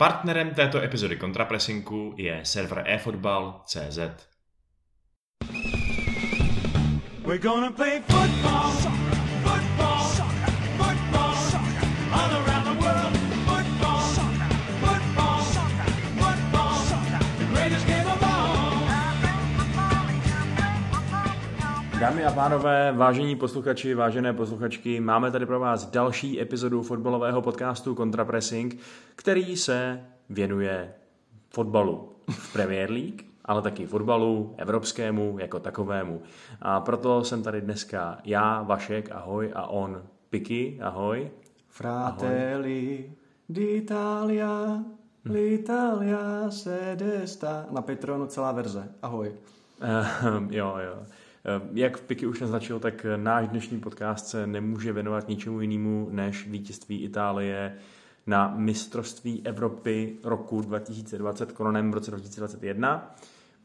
Partnerem této epizody kontrapresinku je server eFootball.cz. We're gonna play football, Dámy a pánové, vážení posluchači, vážené posluchačky, máme tady pro vás další epizodu fotbalového podcastu Contrapressing, který se věnuje fotbalu v Premier League, ale taky fotbalu evropskému jako takovému. A proto jsem tady dneska já, Vašek, ahoj, a on, Piky, ahoj. Fratelli d'Italia, l'Italia se desta. Na Patronu celá verze. Ahoj. Uh, jo, jo. Uh, jak Piky už naznačil, tak náš dnešní podcast se nemůže věnovat ničemu jinému než vítězství Itálie na mistrovství Evropy roku 2020 kononem v roce 2021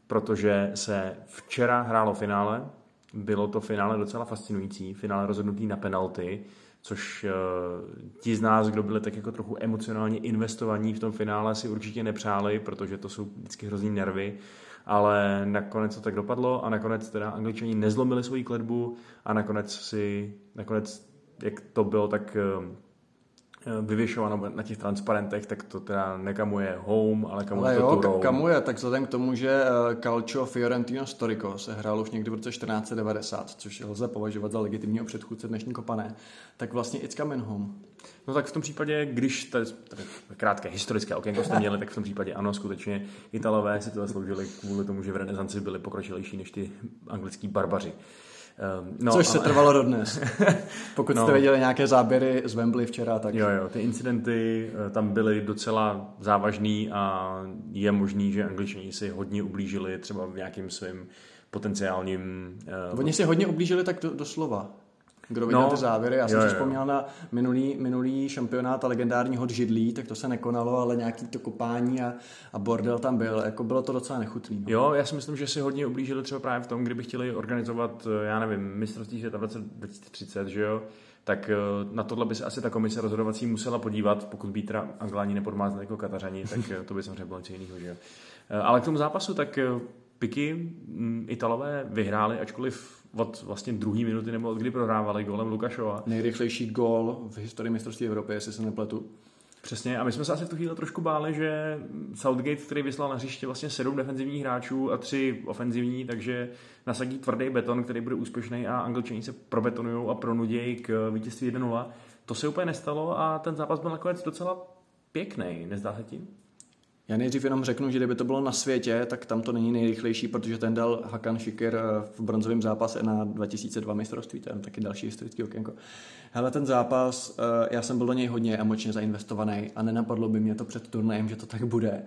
protože se včera hrálo finále, bylo to finále docela fascinující, finále rozhodnutý na penalty, což uh, ti z nás, kdo byli tak jako trochu emocionálně investovaní v tom finále, si určitě nepřáli, protože to jsou vždycky hrozný nervy, ale nakonec to tak dopadlo a nakonec teda angličani nezlomili svoji kledbu a nakonec si, nakonec jak to bylo, tak uh, Eh, vyvěšováno na těch transparentech, tak to teda nekamuje home, ale kamuje ale to jo, turou. kamuje, tak vzhledem k tomu, že eh, Calcio Fiorentino Storico se hrál už někdy v roce 1490, což lze považovat za legitimního předchůdce dnešní kopané, tak vlastně it's coming home. No tak v tom případě, když tady, tady krátké historické okénko jste měli, tak v tom případě ano, skutečně Italové si to zasloužili kvůli tomu, že v renesanci byli pokročilejší než ty anglický barbaři. Um, no, Což ale... se trvalo dodnes. Pokud no. jste viděli nějaké záběry z Wembley včera, tak... Jo, jo, ty incidenty eh, tam byly docela závažný a je možný, že angličani si hodně ublížili třeba v nějakým svým potenciálním... Uh, Oni si hodně ublížili tak do, doslova. Kdo viděl no, ty závěry, já jsem si vzpomněl na minulý, minulý šampionát a legendární hod židlí, tak to se nekonalo, ale nějaký to kopání a, a bordel tam byl. Jako bylo to docela nechutný. No. Jo, já si myslím, že si hodně ublížili třeba právě v tom, kdyby chtěli organizovat, eh, já nevím, mistrovství světa v roce 2030, že jo, tak eh, na tohle by se asi ta komise rozhodovací musela podívat, pokud by teda Angláni nepodmázli jako Katařani, tak eh, to by samozřejmě bylo něco jiného, že jo. Ale k tomu zápasu, tak Piky mm, Italové vyhráli, ačkoliv od vlastně druhé minuty nebo od kdy prohrávali golem Lukašova. Nejrychlejší gól v historii mistrovství Evropy, jestli se nepletu. Přesně, a my jsme se asi v tu chvíli trošku báli, že Southgate, který vyslal na hřiště vlastně sedm defenzivních hráčů a tři ofenzivní, takže nasadí tvrdý beton, který bude úspěšný a angličani se probetonují a pronudějí k vítězství 1-0. To se úplně nestalo a ten zápas byl nakonec docela pěkný, nezdá se tím? Já nejdřív jenom řeknu, že kdyby to bylo na světě, tak tam to není nejrychlejší, protože ten dal Hakan Šikir eh, v bronzovém zápase na 2002 mistrovství, to je taky další historický okénko. Hele, ten zápas, eh, já jsem byl do něj hodně emočně zainvestovaný a nenapadlo by mě to před turnajem, že to tak bude.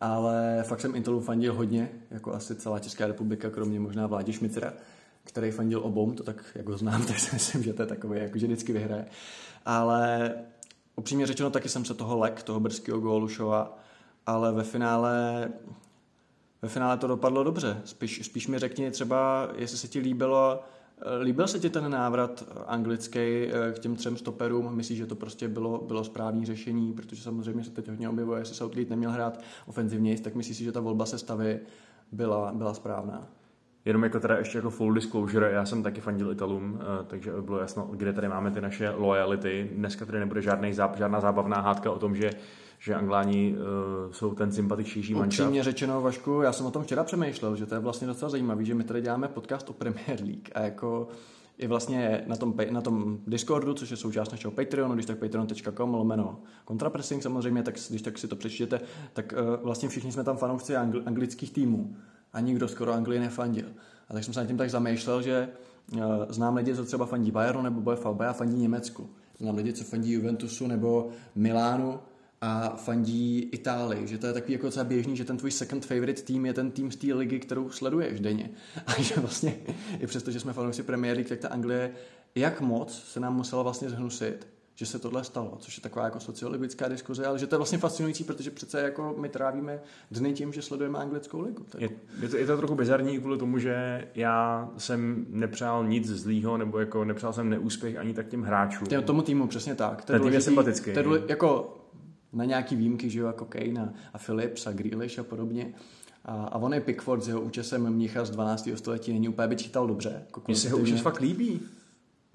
Ale fakt jsem Intelu fandil hodně, jako asi celá Česká republika, kromě možná Vládi Šmicera, který fandil obou, to tak, jak ho znám, tak si myslím, že to je takový, jako že vždycky vyhraje. Ale upřímně řečeno, taky jsem se toho lek, toho brzkého gólu šova, ale ve finále ve finále to dopadlo dobře. Spíš, spíš mi řekni třeba, jestli se ti líbilo, líbil se ti ten návrat anglický eh, k těm třem stoperům? Myslíš, že to prostě bylo, bylo správné řešení? Protože samozřejmě se teď hodně objevuje, jestli Southgate neměl hrát ofenzivně, tak myslíš že ta volba se stavy byla, byla správná? Jenom jako teda ještě jako full disclosure, já jsem taky fandil Italům, eh, takže bylo jasno, kde tady máme ty naše loyalty. Dneska tady nebude žádný, žádná zábavná hádka o tom, že že Angláni uh, jsou ten sympatičnější mančaft. Upřímně řečeno, Vašku, já jsem o tom včera přemýšlel, že to je vlastně docela zajímavé, že my tady děláme podcast o Premier League a jako i vlastně na tom, na tom Discordu, což je součást našeho Patreonu, když tak patreon.com lomeno kontrapressing samozřejmě, tak když tak si to přečtěte, tak uh, vlastně všichni jsme tam fanoušci angl- anglických týmů a nikdo skoro Anglii nefandil. A tak jsem se nad tím tak zamýšlel, že uh, znám lidi, co třeba fandí Bayernu nebo BFB a fandí Německu. Znám lidi, co fandí Juventusu nebo Milánu a fandí Itálii, že to je takový jako docela běžný, že ten tvůj second favorite tým je ten tým z té ligy, kterou sleduješ denně. A že vlastně i přesto, že jsme fanoušci Premier League, tak ta Anglie, jak moc se nám musela vlastně zhnusit, že se tohle stalo, což je taková jako sociologická diskuze, ale že to je vlastně fascinující, protože přece jako my trávíme dny tím, že sledujeme anglickou ligu. Tak. Je, je, to, je to trochu bizarní kvůli tomu, že já jsem nepřál nic zlýho, nebo jako nepřál jsem neúspěch ani tak těm hráčům. Těm tomu týmu, přesně tak. Ten tým je sympatický. To je jako na nějaký výjimky, že jo, jako Kane a, a Phillips a Grealish a podobně. A, a on je Pickford s jeho účesem mnicha z 12. století, není úplně by čítal dobře. Jako Mně se jeho účes fakt líbí.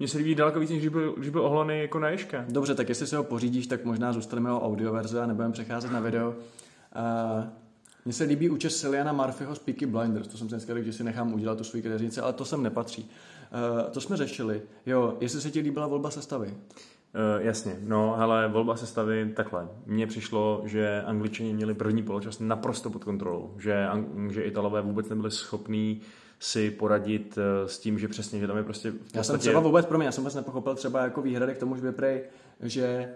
Mně se líbí daleko víc, než když byl, když byl oholený jako na ješka. Dobře, tak jestli si ho pořídíš, tak možná zůstaneme o audioverze a nebudeme přecházet na video. Uh, mně se líbí účes Celiana Murphyho z Peaky Blinders, to jsem si dneska že si nechám udělat tu svůj kadeřnici, ale to sem nepatří. Uh, to jsme řešili. Jo, jestli se ti líbila volba sestavy? Uh, jasně, no, ale volba sestavy takhle. Mně přišlo, že Angličani měli první poločas naprosto pod kontrolou, že, že Italové vůbec nebyli schopní si poradit uh, s tím, že přesně, že tam je prostě v podstatě... Já jsem třeba vůbec, pro mě, já jsem vůbec nepochopil třeba jako výhrady k tomu, že prej, že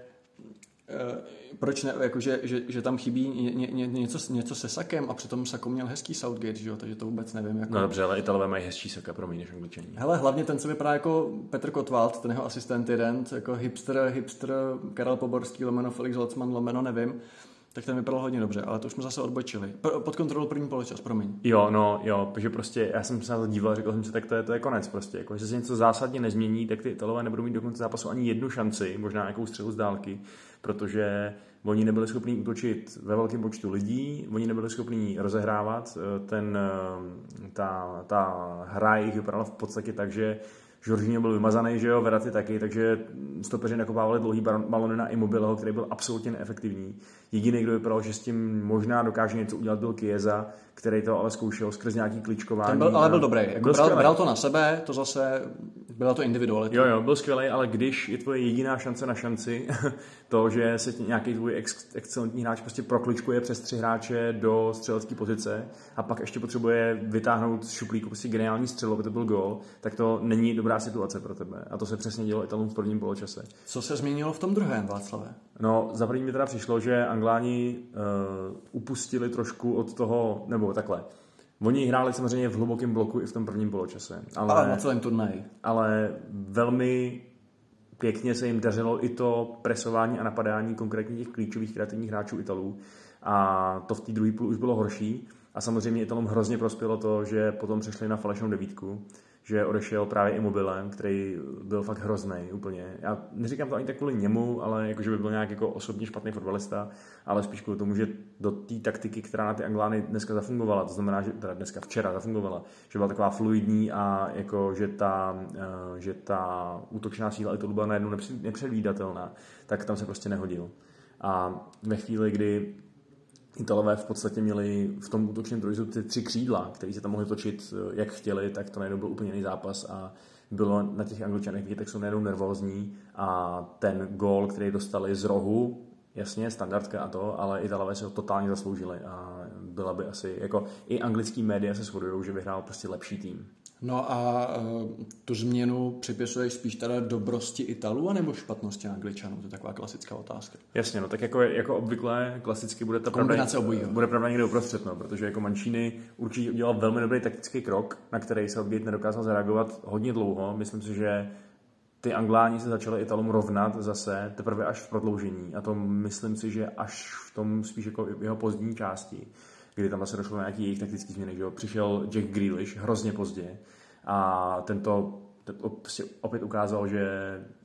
Eh, proč ne, jako že, že, že tam chybí ně, ně, něco, něco se sakem a přitom Sako měl hezký Southgate, že jo? takže to vůbec nevím. Jako... No dobře, ale Italové mají hezčí saka, promiň, než Angličani. Hele, hlavně ten se vypadá jako Petr Kotwald, ten jeho asistent jeden, jako hipster, hipster Karel Poborský, lomeno Felix Locman, lomeno nevím tak ten vypadal hodně dobře, ale to už jsme zase odbočili. Pod kontrolou první poločas, promiň. Jo, no, jo, protože prostě já jsem se na to díval, řekl jsem si, tak to je, to je konec prostě. Jako, že se něco zásadně nezmění, tak ty Italové nebudou mít do konce zápasu ani jednu šanci, možná nějakou střelu z dálky, protože oni nebyli schopni útočit ve velkém počtu lidí, oni nebyli schopni rozehrávat, eh, ten, eh, ta, ta hra jich vypadala v podstatě tak, že Žoržíně byl vymazaný, že jo, Verati taky, takže stopeři nakopávali dlouhý balony na Immobileho, který byl absolutně neefektivní. Jediný, kdo vypadal, že s tím možná dokáže něco udělat, byl Kieza, který to ale zkoušel skrz nějaký kličkování. Ten byl, ale byl dobrý. Jako byl bral, bral, to na sebe, to zase byla to individualita. Jo, jo, byl skvělý, ale když je tvoje jediná šance na šanci, to, že se nějaký tvůj ex, excelentní hráč prostě prokličkuje přes tři hráče do střelecké pozice a pak ještě potřebuje vytáhnout z šuplíku prostě geniální střelu, aby to byl gol, tak to není dobrá situace pro tebe. A to se přesně dělo Italům v prvním poločase. Co se změnilo v tom druhém, Václave? No, za první mi teda přišlo, že Angláni uh, upustili trošku od toho, nebo takhle, Oni hráli samozřejmě v hlubokém bloku i v tom prvním poločase. Ale, ale na celém turnaji. Ale velmi pěkně se jim dařilo i to presování a napadání konkrétně těch klíčových kreativních hráčů Italů. A to v té druhé půl už bylo horší. A samozřejmě Italům hrozně prospělo to, že potom přešli na falešnou devítku že odešel právě Immobilem, který byl fakt hrozný úplně. Já neříkám to ani tak kvůli němu, ale jako, že by byl nějak jako osobně špatný fotbalista, ale spíš kvůli tomu, že do té taktiky, která na ty Anglány dneska zafungovala, to znamená, že teda dneska včera zafungovala, že byla taková fluidní a jako, že ta, eh, že ta útočná síla i to byla najednou nepředvídatelná, tak tam se prostě nehodil. A ve chvíli, kdy Italové v podstatě měli v tom útočném trojizu ty tři křídla, které se tam mohli točit, eh, jak chtěli, tak to najednou byl úplně jiný zápas a bylo na těch angličanech vidět, tak jsou najednou nervózní a ten gól, který dostali z rohu, jasně, standardka a to, ale Italové si ho totálně zasloužili a byla by asi, jako i anglický média se shodují, že vyhrál prostě lepší tým. No a uh, tu změnu připisuješ spíš teda dobrosti Italů anebo špatnosti Angličanů? To je taková klasická otázka. Jasně, no tak jako, jako obvykle klasicky bude ta pravda, obojího. bude pravda někde uprostřed, no, protože jako Mancini určitě udělal velmi dobrý taktický krok, na který Southgate nedokázal zareagovat hodně dlouho. Myslím si, že ty Angláni se začali Italům rovnat zase teprve až v prodloužení a to myslím si, že až v tom spíš jako jeho pozdní části kdy tam zase došlo na nějaký jejich taktický změny. Že jo? Přišel Jack Grealish hrozně pozdě a tento prostě opět ukázal, že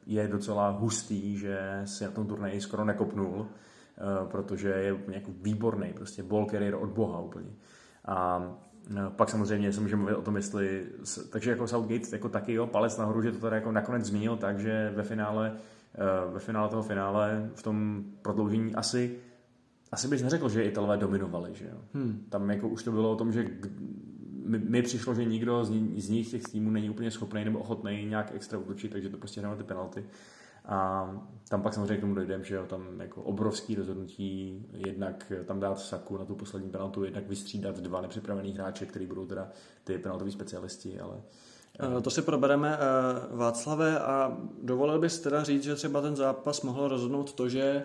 je docela hustý, že si na tom turnaji skoro nekopnul, eh, protože je jako výborný, prostě ball carrier od boha úplně. A eh, pak samozřejmě se můžeme mluvit o tom, jestli... Takže jako Southgate jako taky jo, palec nahoru, že to tady jako nakonec změnil tak, že ve finále, eh, ve finále toho finále v tom prodloužení asi asi bys neřekl, že Italové dominovali, že jo. Hmm. Tam jako už to bylo o tom, že mi, přišlo, že nikdo z, z nich těch týmů není úplně schopný nebo ochotný nějak extra útočit, takže to prostě hráme ty penalty. A tam pak samozřejmě k tomu dojdeme, že jo, tam jako obrovský rozhodnutí, jednak tam dát saku na tu poslední penaltu, jednak vystřídat dva nepřipravený hráče, který budou teda ty penaltoví specialisti, ale eh, to si probereme, eh, Václave, a dovolil bys teda říct, že třeba ten zápas mohl rozhodnout to, že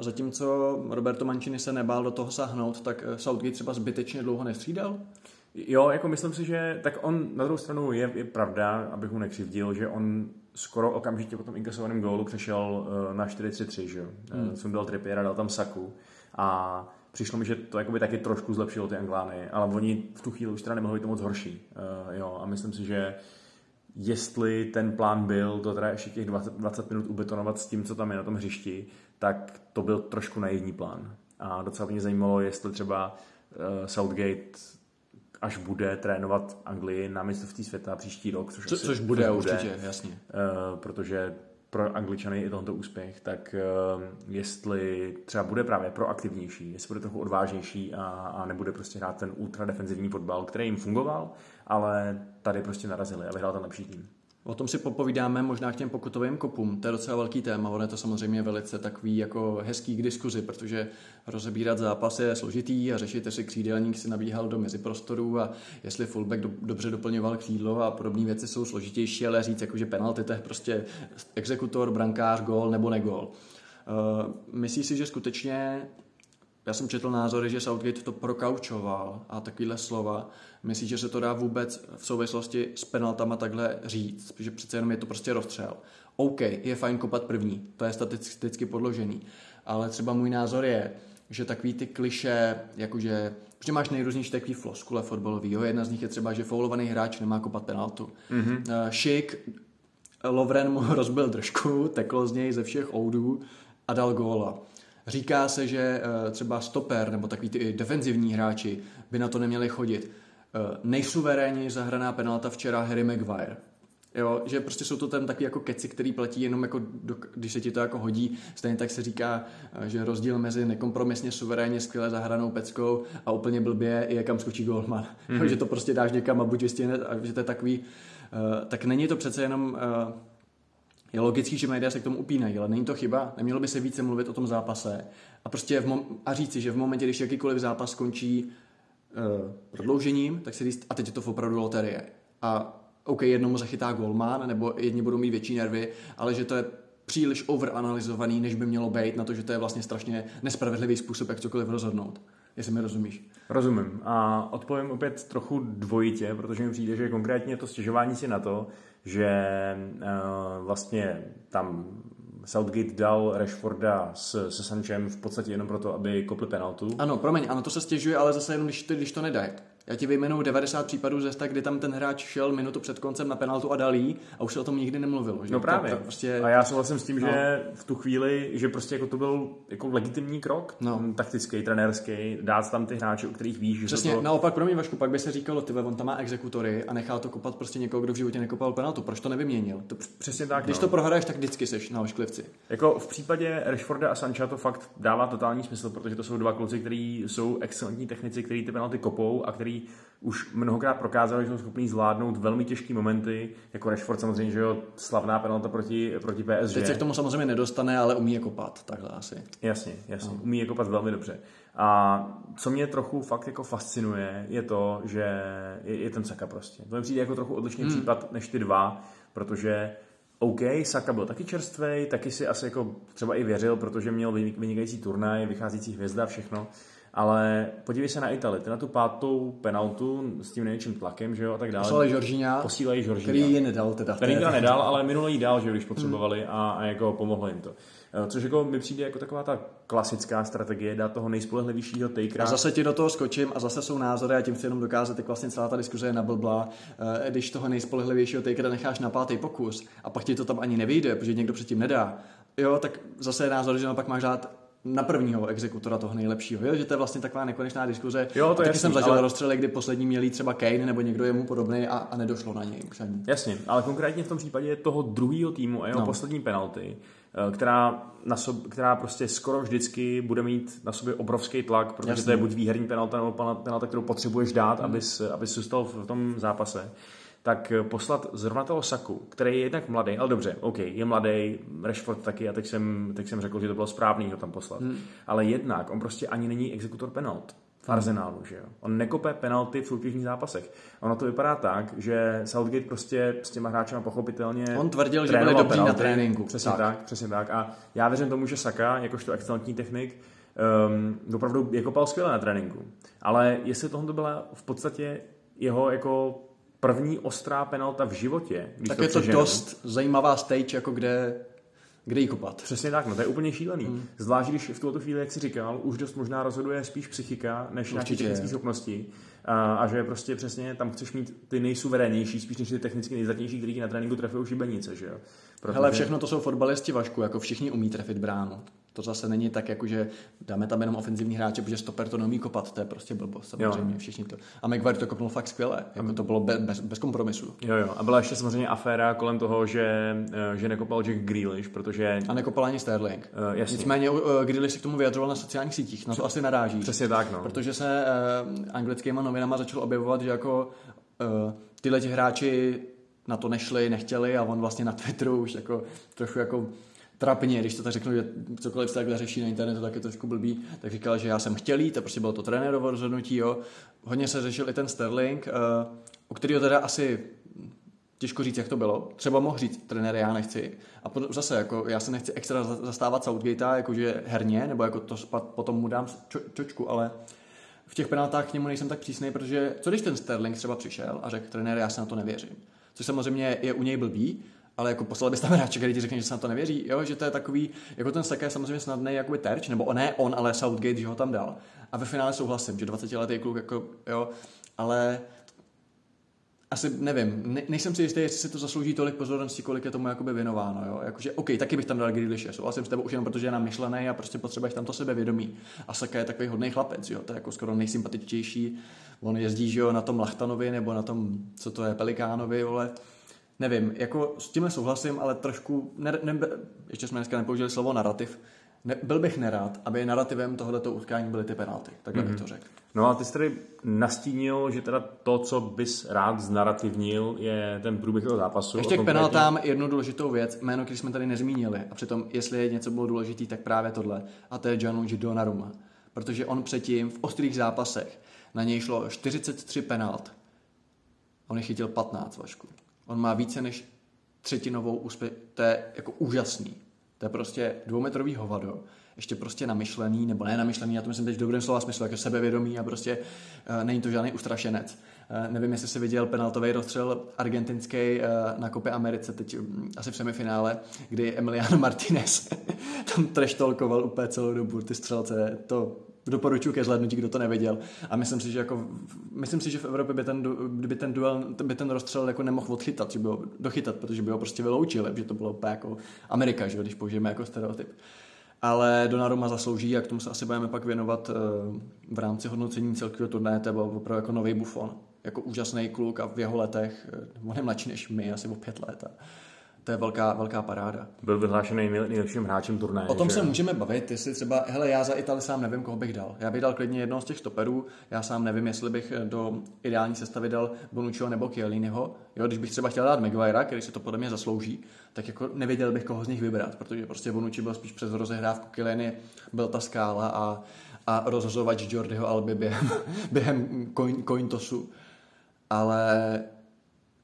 zatímco Roberto Mancini se nebál do toho sáhnout, tak eh, Southgate třeba zbytečně dlouho nestřídal? Jo, jako myslím si, že tak on na druhou stranu je, je pravda, abych mu nekřivdil, že on skoro okamžitě po tom inkasovaném gólu přešel uh, na 4-3-3, že jo. Hmm. Uh, dal Trippiera, dal tam Saku a přišlo mi, že to jakoby taky trošku zlepšilo ty Anglány, ale oni v tu chvíli už teda nemohli to moc horší. Uh, jo, a myslím si, že jestli ten plán byl to teda ještě těch 20, 20 minut ubetonovat s tím, co tam je na tom hřišti, tak to byl trošku naivní plán. A docela mě zajímalo, jestli třeba uh, Southgate až bude trénovat Anglii na mistrovství světa příští rok, což, Co, asi, což bude což určitě, bude, jasně. Uh, protože pro Angličany je tohoto úspěch, tak uh, jestli třeba bude právě proaktivnější, jestli bude trochu odvážnější a, a nebude prostě hrát ten ultra defenzivní fotbal, který jim fungoval, ale tady prostě narazili a vyhrál ten lepší tým. O tom si popovídáme možná k těm pokutovým kopům. To je docela velký téma. Ono je to samozřejmě velice takový jako hezký k diskuzi, protože rozebírat zápas je složitý a řešit, jestli křídelník si nabíhal do meziprostoru a jestli fullback do, dobře doplňoval křídlo a podobné věci jsou složitější, ale říct, jako, že penalty to je prostě exekutor, brankář, gól nebo negól. Uh, myslíš si, že skutečně já jsem četl názory, že Southgate to prokaučoval a takovýhle slova. Myslíš, že se to dá vůbec v souvislosti s penaltama takhle říct? Protože přece jenom je to prostě rozstřel. OK, je fajn kopat první, to je statisticky podložený. Ale třeba můj názor je, že takový ty kliše, jakože že máš nejrůznější takový floskule fotbalový. Jo? Jedna z nich je třeba, že faulovaný hráč nemá kopat penaltu. Mm-hmm. Šik, Lovren mu rozbil držku, teklo z něj ze všech oudů a dal góla. Říká se, že eh, třeba stoper nebo takový ty defenzivní hráči by na to neměli chodit. Eh, nejsuverénněji zahraná penalta včera Harry Maguire. Jo, že prostě jsou to tam taky jako keci, který platí jenom jako, do, když se ti to jako hodí. Stejně tak se říká, eh, že rozdíl mezi nekompromisně suverénně skvěle zahranou peckou a úplně blbě je, kam skočí golman. Mm-hmm. že to prostě dáš někam a buď vystihne, a že to je takový, uh, tak není to přece jenom uh, je logický, že média se k tomu upínají, ale není to chyba, nemělo by se více mluvit o tom zápase a prostě v mom- a říci, že v momentě, když jakýkoliv zápas skončí uh, prodloužením, tak se říct, a teď je to opravdu loterie. A OK, jednomu zachytá golman, nebo jedni budou mít větší nervy, ale že to je příliš overanalizovaný, než by mělo být, na to, že to je vlastně strašně nespravedlivý způsob, jak cokoliv rozhodnout. Jestli mi rozumíš. Rozumím. A odpovím opět trochu dvojitě, protože mi přijde, že konkrétně to stěžování si na to, že uh, vlastně tam Southgate dal Rashforda s, se Sanchem v podstatě jenom proto, aby kopli penaltu. Ano, promiň, ano, to se stěžuje, ale zase jenom, když, když to nedají. Já ti vyjmenuji 90 případů ze kdy tam ten hráč šel minutu před koncem na penaltu a dalí a už se o tom nikdy nemluvilo. Že? No právě. To, to prostě... A já souhlasím s tím, no. že v tu chvíli, že prostě jako to byl jako legitimní krok, no. taktický, trenérský, dát tam ty hráče, u kterých víš, že Přesně, to... naopak pro mě Vašku, pak by se říkalo, ty on tam má exekutory a nechal to kopat prostě někoho, kdo v životě nekopal penaltu. Proč to nevyměnil? To, Přesně tak. Když no. to prohraješ, tak vždycky seš na ošklivci. Jako v případě Rashforda a Sancha to fakt dává totální smysl, protože to jsou dva kluci, kteří jsou excelentní technici, kteří ty penalty kopou a který už mnohokrát prokázali, že jsou schopní zvládnout velmi těžké momenty, jako Rashford samozřejmě, že jo, slavná penalta proti, proti PSG. Teď se k tomu samozřejmě nedostane, ale umí je kopat, takhle asi. Jasně, jasně, no. umí je kopat velmi dobře. A co mě trochu fakt jako fascinuje, je to, že je, je ten Saka prostě. To mi přijde jako trochu odlišný hmm. případ než ty dva, protože OK, Saka byl taky čerstvý, taky si asi jako třeba i věřil, protože měl vynikající turnaj, vycházící hvězda, všechno. Ale podívej se na Itali, ty na tu pátou penaltu s tím největším tlakem, že jo, a tak dále. Posílají Žoržíňa, posílají Žoržíňa. který ji nedal teda. Který ji nedal, ale minulý dál, že jo, když potřebovali a, a jako pomohlo jim to. Eh, což jako mi přijde jako taková ta klasická strategie, dát toho nejspolehlivějšího takera. A zase ti do toho skočím a zase jsou názory a tím chci jenom dokázat, jak vlastně celá ta diskuze je nablblá. Eh, když toho nejspolehlivějšího takera necháš na pátý pokus a pak ti to tam ani nevyjde, protože někdo předtím nedá, jo, tak zase je názor, že pak máš dát na prvního exekutora toho nejlepšího. Jo? Že to je vlastně taková nekonečná diskuze. Jo, to taky jasný, jsem zažil ale... rozstřely, kdy poslední měli třeba Kane nebo někdo jemu podobný a, a nedošlo na něj. Jasně, ale konkrétně v tom případě toho druhého týmu a jeho no. poslední penalty, eh, která, na sob, která prostě skoro vždycky bude mít na sobě obrovský tlak, protože Jasně. to je buď výherní penalta nebo penalta, kterou potřebuješ dát, hmm. abys, abys zůstal v tom zápase tak eh, poslat zrovna toho Saku, který je jednak mladý, ale dobře, OK, je mladý, Rashford taky a teď jsem, teď jsem řekl, že to bylo správný ho tam poslat. Hmm. Ale jednak, on prostě ani není exekutor penalt v hmm. arzenálu, že jo. On nekope penalty v soutěžních zápasech. Ono to vypadá tak, že Southgate prostě s těma hráči pochopitelně On tvrdil, že byli dobrý na tréninku. Přesně tak. tak. přesně tak. A já věřím tomu, že Saka, jakožto excelentní technik, um, opravdu je kopal skvěle na tréninku. Ale jestli tohle byla v podstatě jeho jako první ostrá penalta v životě. Když tak to je to přeženu. dost zajímavá stage, jako kde kde jí kopat. Přesně tak, no to je úplně šílený. Hmm. Zvlášť, když v tuto chvíli, jak jsi říkal, už dost možná rozhoduje spíš psychika, než nějaké technické schopnosti. A, a, že prostě přesně tam chceš mít ty nejsuverénnější, spíš než ty technicky nejzdatnější, který na tréninku trefí šibenice, že jo. Protože... Hele, všechno to jsou fotbalisti Vašku, jako všichni umí trefit bránu. To zase není tak, jako že dáme tam jenom ofenzivní hráče, protože stoper to neumí kopat, to je prostě blbost, samozřejmě, jo. všichni to. A Maguire to kopnul fakt skvěle, jako to bylo bez, bez kompromisu. Jo, jo. A byla ještě samozřejmě aféra kolem toho, že, eh, že nekopal Jack Grealish, protože... A nekopal ani Sterling. Uh, jasně. Nicméně uh, Grealish se k tomu vyjadřoval na sociálních sítích, na to asi naráží. Přesně tak, no. Protože se uh, anglickýma novinama začal objevovat, že jako uh, tyhle hráči na to nešli, nechtěli a on vlastně na Twitteru už jako trochu jako trapně, když to tak řeknu, že cokoliv se takhle řeší na internetu, tak je trošku blbý, tak říkal, že já jsem chtěl jít, a prostě bylo to trenérovo rozhodnutí, jo. Hodně se řešil i ten Sterling, uh, u kterého teda asi těžko říct, jak to bylo. Třeba mohl říct, trenér, já nechci. A zase, jako, já se nechci extra zastávat Southgatea, jakože herně, nebo jako to potom mu dám čo, čočku, ale v těch penaltách k němu nejsem tak přísný, protože co když ten Sterling třeba přišel a řekl, trenér, já se na to nevěřím. Což samozřejmě je u něj blbý, ale jako poslal bys tam hráče, který ti řekne, že se na to nevěří, jo, že to je takový, jako ten Saka je samozřejmě snadný jakoby terč, nebo ne on, ale Southgate, že ho tam dal. A ve finále souhlasím, že 20 letý kluk, jako, jo, ale asi nevím, ne, nejsem si jistý, jestli se to zaslouží tolik pozornosti, kolik je tomu jakoby věnováno. Jo? Jakože, OK, taky bych tam dal Grealishe, souhlasím s tebou už jenom protože je namyšlený a prostě potřebuješ tam to sebevědomí. A Saka je takový hodný chlapec, jo? to je jako skoro nejsympatičtější. On jezdí že jo, na tom Lachtanovi nebo na tom, co to je, Pelikánovi, vole. Nevím, jako s tím souhlasím, ale trošku, ne, ne, ještě jsme dneska nepoužili slovo narrativ, ne, byl bych nerád, aby narrativem tohoto utkání byly ty penalty. Takhle mm-hmm. bych mhm. to řekl. No a ty jsi tady nastínil, že teda to, co bys rád znarativnil, je ten průběh toho zápasu. Ještě k penaltám jednu důležitou věc, jméno, který jsme tady nezmínili. A přitom, jestli něco bylo důležitý, tak právě tohle. A to je Gianluigi Donnarumma. Protože on předtím v ostrých zápasech na něj šlo 43 penalt. On je chytil 15, Vašku. On má více než třetinovou úspěch. To je jako úžasný. To je prostě dvoumetrový hovado, ještě prostě namyšlený, nebo ne namyšlený, já to myslím teď v dobrém slova smyslu, jako sebevědomý a prostě uh, není to žádný ustrašenec. Uh, nevím, jestli jsi viděl penaltový rozstřel argentinský uh, na Kopě Americe, teď um, asi v semifinále, kdy Emiliano Martinez tam treštolkoval úplně celou dobu ty střelce, to doporučuji ke zhlédnutí, kdo to neviděl. A myslím si, že jako, myslím si, že v Evropě by ten, by ten duel, by ten rozstřel jako nemohl odchytat, že by ho dochytat, protože by ho prostě vyloučili, že to bylo úplně jako Amerika, že když použijeme jako stereotyp. Ale Donnarumma zaslouží a k tomu se asi budeme pak věnovat eh, v rámci hodnocení celkového turnaje, to byl opravdu jako nový bufon. Jako úžasný kluk a v jeho letech, eh, on je mladší než my, asi o pět let. A to je velká, velká paráda. Byl vyhlášený nejlepším hráčem turnaje. O tom že? se můžeme bavit, jestli třeba, hele, já za Itali sám nevím, koho bych dal. Já bych dal klidně jednoho z těch stoperů, já sám nevím, jestli bych do ideální sestavy dal Bonucciho nebo Chielliniho. Jo, když bych třeba chtěl dát Maguire, který se to podle mě zaslouží, tak jako nevěděl bych, koho z nich vybrat, protože prostě Bonucci byl spíš přes rozehrávku, Chiellini byl ta skála a, a rozhozovač Jordiho Alby během, během coin, coin tosu. Ale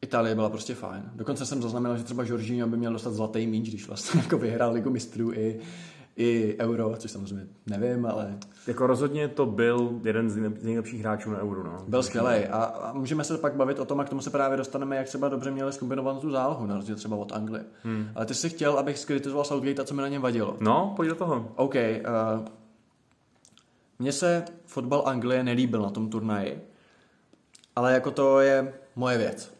Itálie byla prostě fajn. Dokonce jsem zaznamenal, že třeba Jorginho by měl dostat zlatý míč, když vlastně jako vyhrál Ligu mistrů i, i Euro, což samozřejmě nevím, ale... Jako rozhodně to byl jeden z nejlepších hráčů na Euro, no. Byl skvělý a, a, můžeme se pak bavit o tom, a k tomu se právě dostaneme, jak třeba dobře měli zkombinovat tu zálohu, na rozdíl třeba od Anglie. Hmm. Ale ty jsi chtěl, abych skritizoval Southgate, co mi na něm vadilo. No, pojď do toho. OK. Uh, mně se fotbal Anglie nelíbil na tom turnaji, ale jako to je moje věc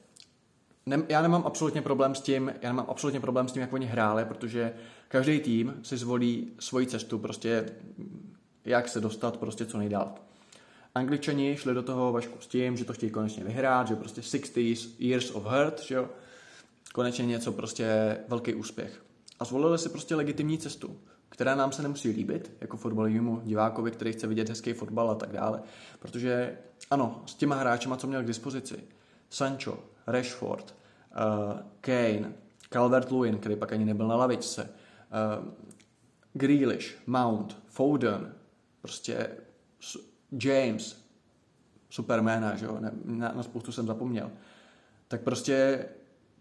ne, já nemám absolutně problém s tím, já nemám absolutně problém s tím, jak oni hráli, protože každý tým si zvolí svoji cestu, prostě jak se dostat prostě co nejdál. Angličani šli do toho vašku s tím, že to chtějí konečně vyhrát, že prostě 60 years of hurt, že jo? konečně něco prostě velký úspěch. A zvolili si prostě legitimní cestu, která nám se nemusí líbit, jako fotbalovému divákovi, který chce vidět hezký fotbal a tak dále. Protože ano, s těma hráčema, co měl k dispozici, Sancho, Rashford, uh, Kane, Calvert-Lewin, který pak ani nebyl na lavičce, uh, Grealish, Mount, Foden, prostě James, Supermana, že jo, na, na spoustu jsem zapomněl, tak prostě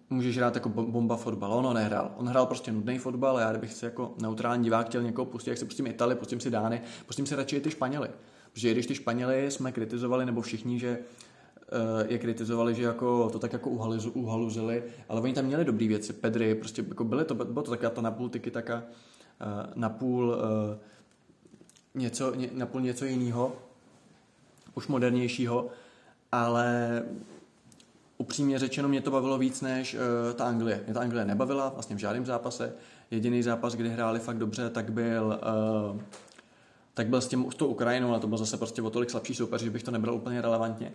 můžeš hrát jako bomba fotbal. On nehrál. On hrál prostě nudný fotbal a já kdybych si jako neutrální divák chtěl někoho pustit, jak se pustím Itali, pustím si Dány, pustím si radši i ty Španěly. Protože když ty Španěly jsme kritizovali, nebo všichni, že je kritizovali, že jako to tak jako uhaluzili, ale oni tam měli dobré věci. Pedry, prostě jako byly to, bylo to taková ta napůl tyky taka, eh, napůl eh, něco, napůl něco jiného, už modernějšího, ale upřímně řečeno mě to bavilo víc než uh, ta Anglie. Mě ta Anglie nebavila vlastně v žádném zápase. Jediný zápas, kdy hráli fakt dobře, tak byl uh, tak byl s, tím, s tou Ukrajinou, ale to byl zase prostě o tolik slabší soupeř, že bych to nebral úplně relevantně.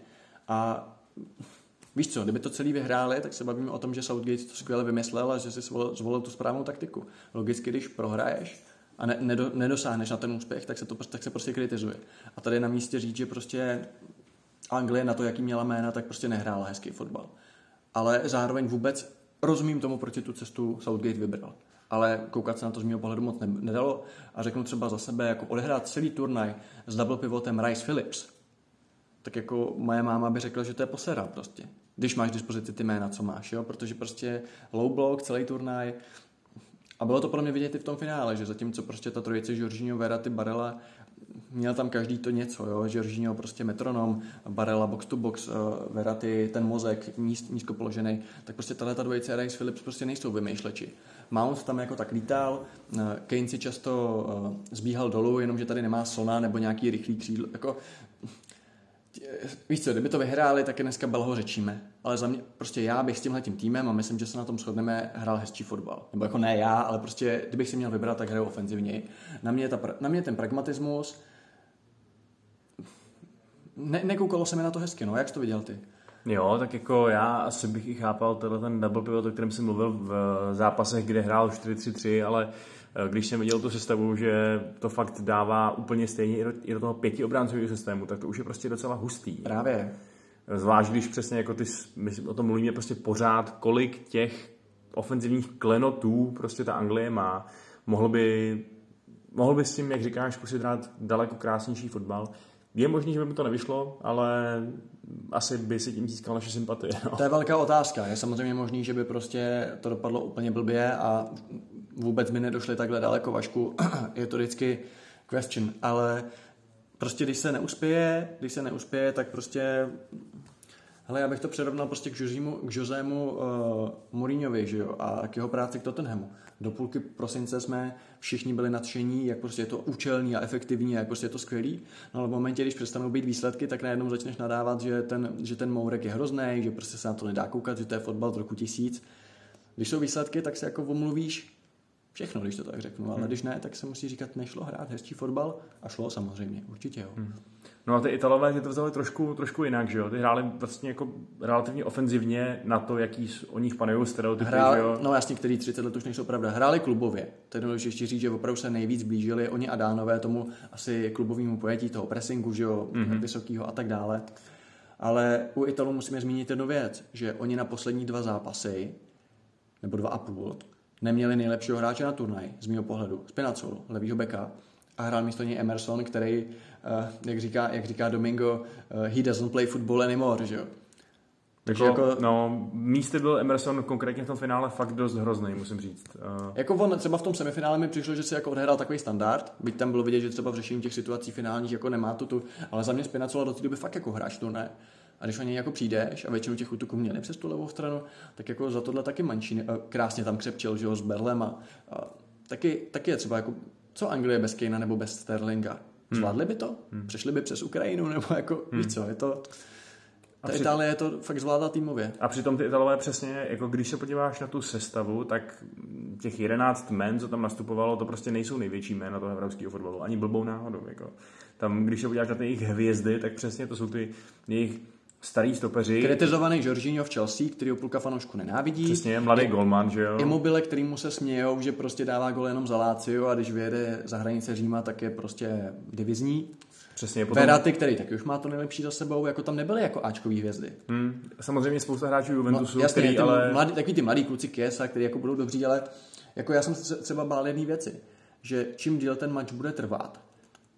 A víš co, kdyby to celý vyhráli, tak se bavíme o tom, že Southgate to skvěle vymyslel a že si zvolil, tu správnou taktiku. Logicky, když prohraješ a ne, nedo, nedosáhneš na ten úspěch, tak se, to, tak se prostě kritizuje. A tady je na místě říct, že prostě Anglie na to, jaký měla jména, tak prostě nehrála hezký fotbal. Ale zároveň vůbec rozumím tomu, proč tu cestu Southgate vybral. Ale koukat se na to z mého pohledu moc nedalo. A řeknu třeba za sebe, jako odehrát celý turnaj s double pivotem Rice Phillips, tak jako moje máma by řekla, že to je posera prostě. Když máš dispozici ty jména, co máš, jo? Protože prostě low block, celý turnaj, a bylo to pro mě vidět i v tom finále, že zatímco prostě ta trojice Jorginho, Vera, ty Barela měl tam každý to něco, jo, Jorginho prostě metronom, Barela box to box, uh, Verati ten mozek níz, nízko položený, tak prostě tahle ta dvojice Rice Phillips prostě nejsou vymýšleči. Mount tam jako tak lítal, uh, Kane si často uh, zbíhal dolů, jenomže tady nemá Sona nebo nějaký rychlý křídlo, jako víš co, kdyby to vyhráli, tak je dneska Belho řečíme. Ale za mě, prostě já bych s tímhle tím týmem a myslím, že se na tom shodneme, hrál hezčí fotbal. Nebo jako ne já, ale prostě kdybych si měl vybrat, tak hraju ofenzivněji. Na mě, ta, na mě ten pragmatismus, ne, nekoukalo se mi na to hezky, no, jak jsi to viděl ty? Jo, tak jako já asi bych i chápal tenhle ten double pivot, o kterém jsem mluvil v zápasech, kde hrál 4-3-3, ale eh, když jsem viděl tu sestavu, že to fakt dává úplně stejně i do, i do toho pěti obráncového systému, tak to už je prostě docela hustý. Právě. Zvlášť, když přesně jako ty, my o tom mluvíme prostě pořád, kolik těch ofenzivních klenotů prostě ta Anglie má. Mohl by, mohl by s tím, jak říkáš, prostě hrát daleko krásnější fotbal. Je možný, že by mi to nevyšlo, ale asi by si tím získal naše sympatie. No. To je velká otázka. Je samozřejmě možný, že by prostě to dopadlo úplně blbě a vůbec by nedošli takhle daleko vašku. je to vždycky question, ale prostě když se neuspěje, když se neuspěje, tak prostě Hele, já bych to přirovnal prostě k, Josému, k Josému uh, Mourinhovi, že jo, a k jeho práci k Tottenhamu. Do půlky prosince jsme všichni byli nadšení, jak prostě je to účelný a efektivní, jak prostě je to skvělý. No ale v momentě, když přestanou být výsledky, tak najednou začneš nadávat, že ten, že ten Mourek je hrozný, že prostě se na to nedá koukat, že to je fotbal z roku tisíc. Když jsou výsledky, tak se jako omluvíš všechno, když to tak řeknu, ale hmm. když ne, tak se musí říkat, nešlo hrát hezčí fotbal a šlo samozřejmě, určitě jo. Hmm. No a ty Italové ty to vzali trošku, trošku jinak, že jo? Ty hráli vlastně jako relativně ofenzivně na to, jaký o nich panují stereotypy, Hrál, že jo? No jasně, který 30 let už nejsou pravda. Hráli klubově. To je ještě říct, že opravdu se nejvíc blížili oni a Dánové tomu asi klubovému pojetí toho pressingu, že jo, mm-hmm. vysokého a tak dále. Ale u Italů musíme zmínit jednu věc, že oni na poslední dva zápasy, nebo dva a půl, neměli nejlepšího hráče na turnaj, z mého pohledu, Spinazzola, levýho beka, a hrál místo něj Emerson, který, uh, jak, říká, jak říká Domingo, uh, he doesn't play football anymore, že jo. Takže jako, jako, no, místy byl Emerson konkrétně v tom finále fakt dost hrozný, musím říct. Uh... Jako on třeba v tom semifinále mi přišlo, že si jako odhrál takový standard, byť tam bylo vidět, že třeba v řešení těch situací finálních jako nemá tu tu, ale za mě Spinacola do té doby fakt jako hráč to ne. A když o něj jako přijdeš a většinu těch útoků měli přes tu levou stranu, tak jako za tohle taky mančí, krásně tam křepčil, že jo, s Berlem a, a taky, taky je třeba jako, co Anglie bez Kejna nebo bez Sterlinga? Hmm. Zvládli by to? Hmm. Přešli by přes Ukrajinu? Nebo jako, hmm. víš co, je to... Ta při... Itálie to fakt zvládá týmově. A přitom ty Italové přesně, jako když se podíváš na tu sestavu, tak těch 11 men, co tam nastupovalo, to prostě nejsou největší jména toho evropského fotbalu. Ani blbou náhodou. Jako. Tam, když se podíváš na ty jejich hvězdy, tak přesně to jsou ty jejich starý stopeři. Kritizovaný Jorginho v Chelsea, který půlka fanoušku nenávidí. Přesně, mladý golman, že jo. Immobile, který mu se smějou, že prostě dává gol jenom za Lazio a když vyjede za hranice Říma, tak je prostě divizní. Přesně. Potom... Veraty, který taky už má to nejlepší za sebou, jako tam nebyly jako Ačkový hvězdy. Hmm. Samozřejmě spousta hráčů Juventusu, no, jasně, který, ty ale... Mladý, taky ty mladí kluci Kiesa, který jako budou dobří, ale jako já jsem se třeba bál jedné věci, že čím díl ten match bude trvat,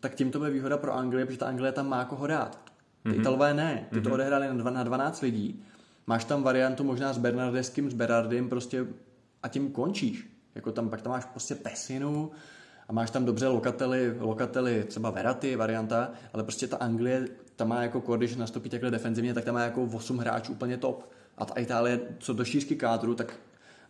tak tím to bude výhoda pro Anglii, protože ta Anglie tam má koho dát. Ty mm-hmm. Italové ne, ty mm-hmm. to mhm. odehráli na, dva, na 12 lidí. Máš tam variantu možná s Bernardeským, s Berardem prostě a tím končíš. Jako tam pak tam máš prostě Pesinu a máš tam dobře lokately, lokately třeba Veraty, varianta, ale prostě ta Anglie, tam má jako když nastoupí takhle defenzivně, tak tam má jako 8 hráčů úplně top. A ta Itálie, co do šířky kádru, tak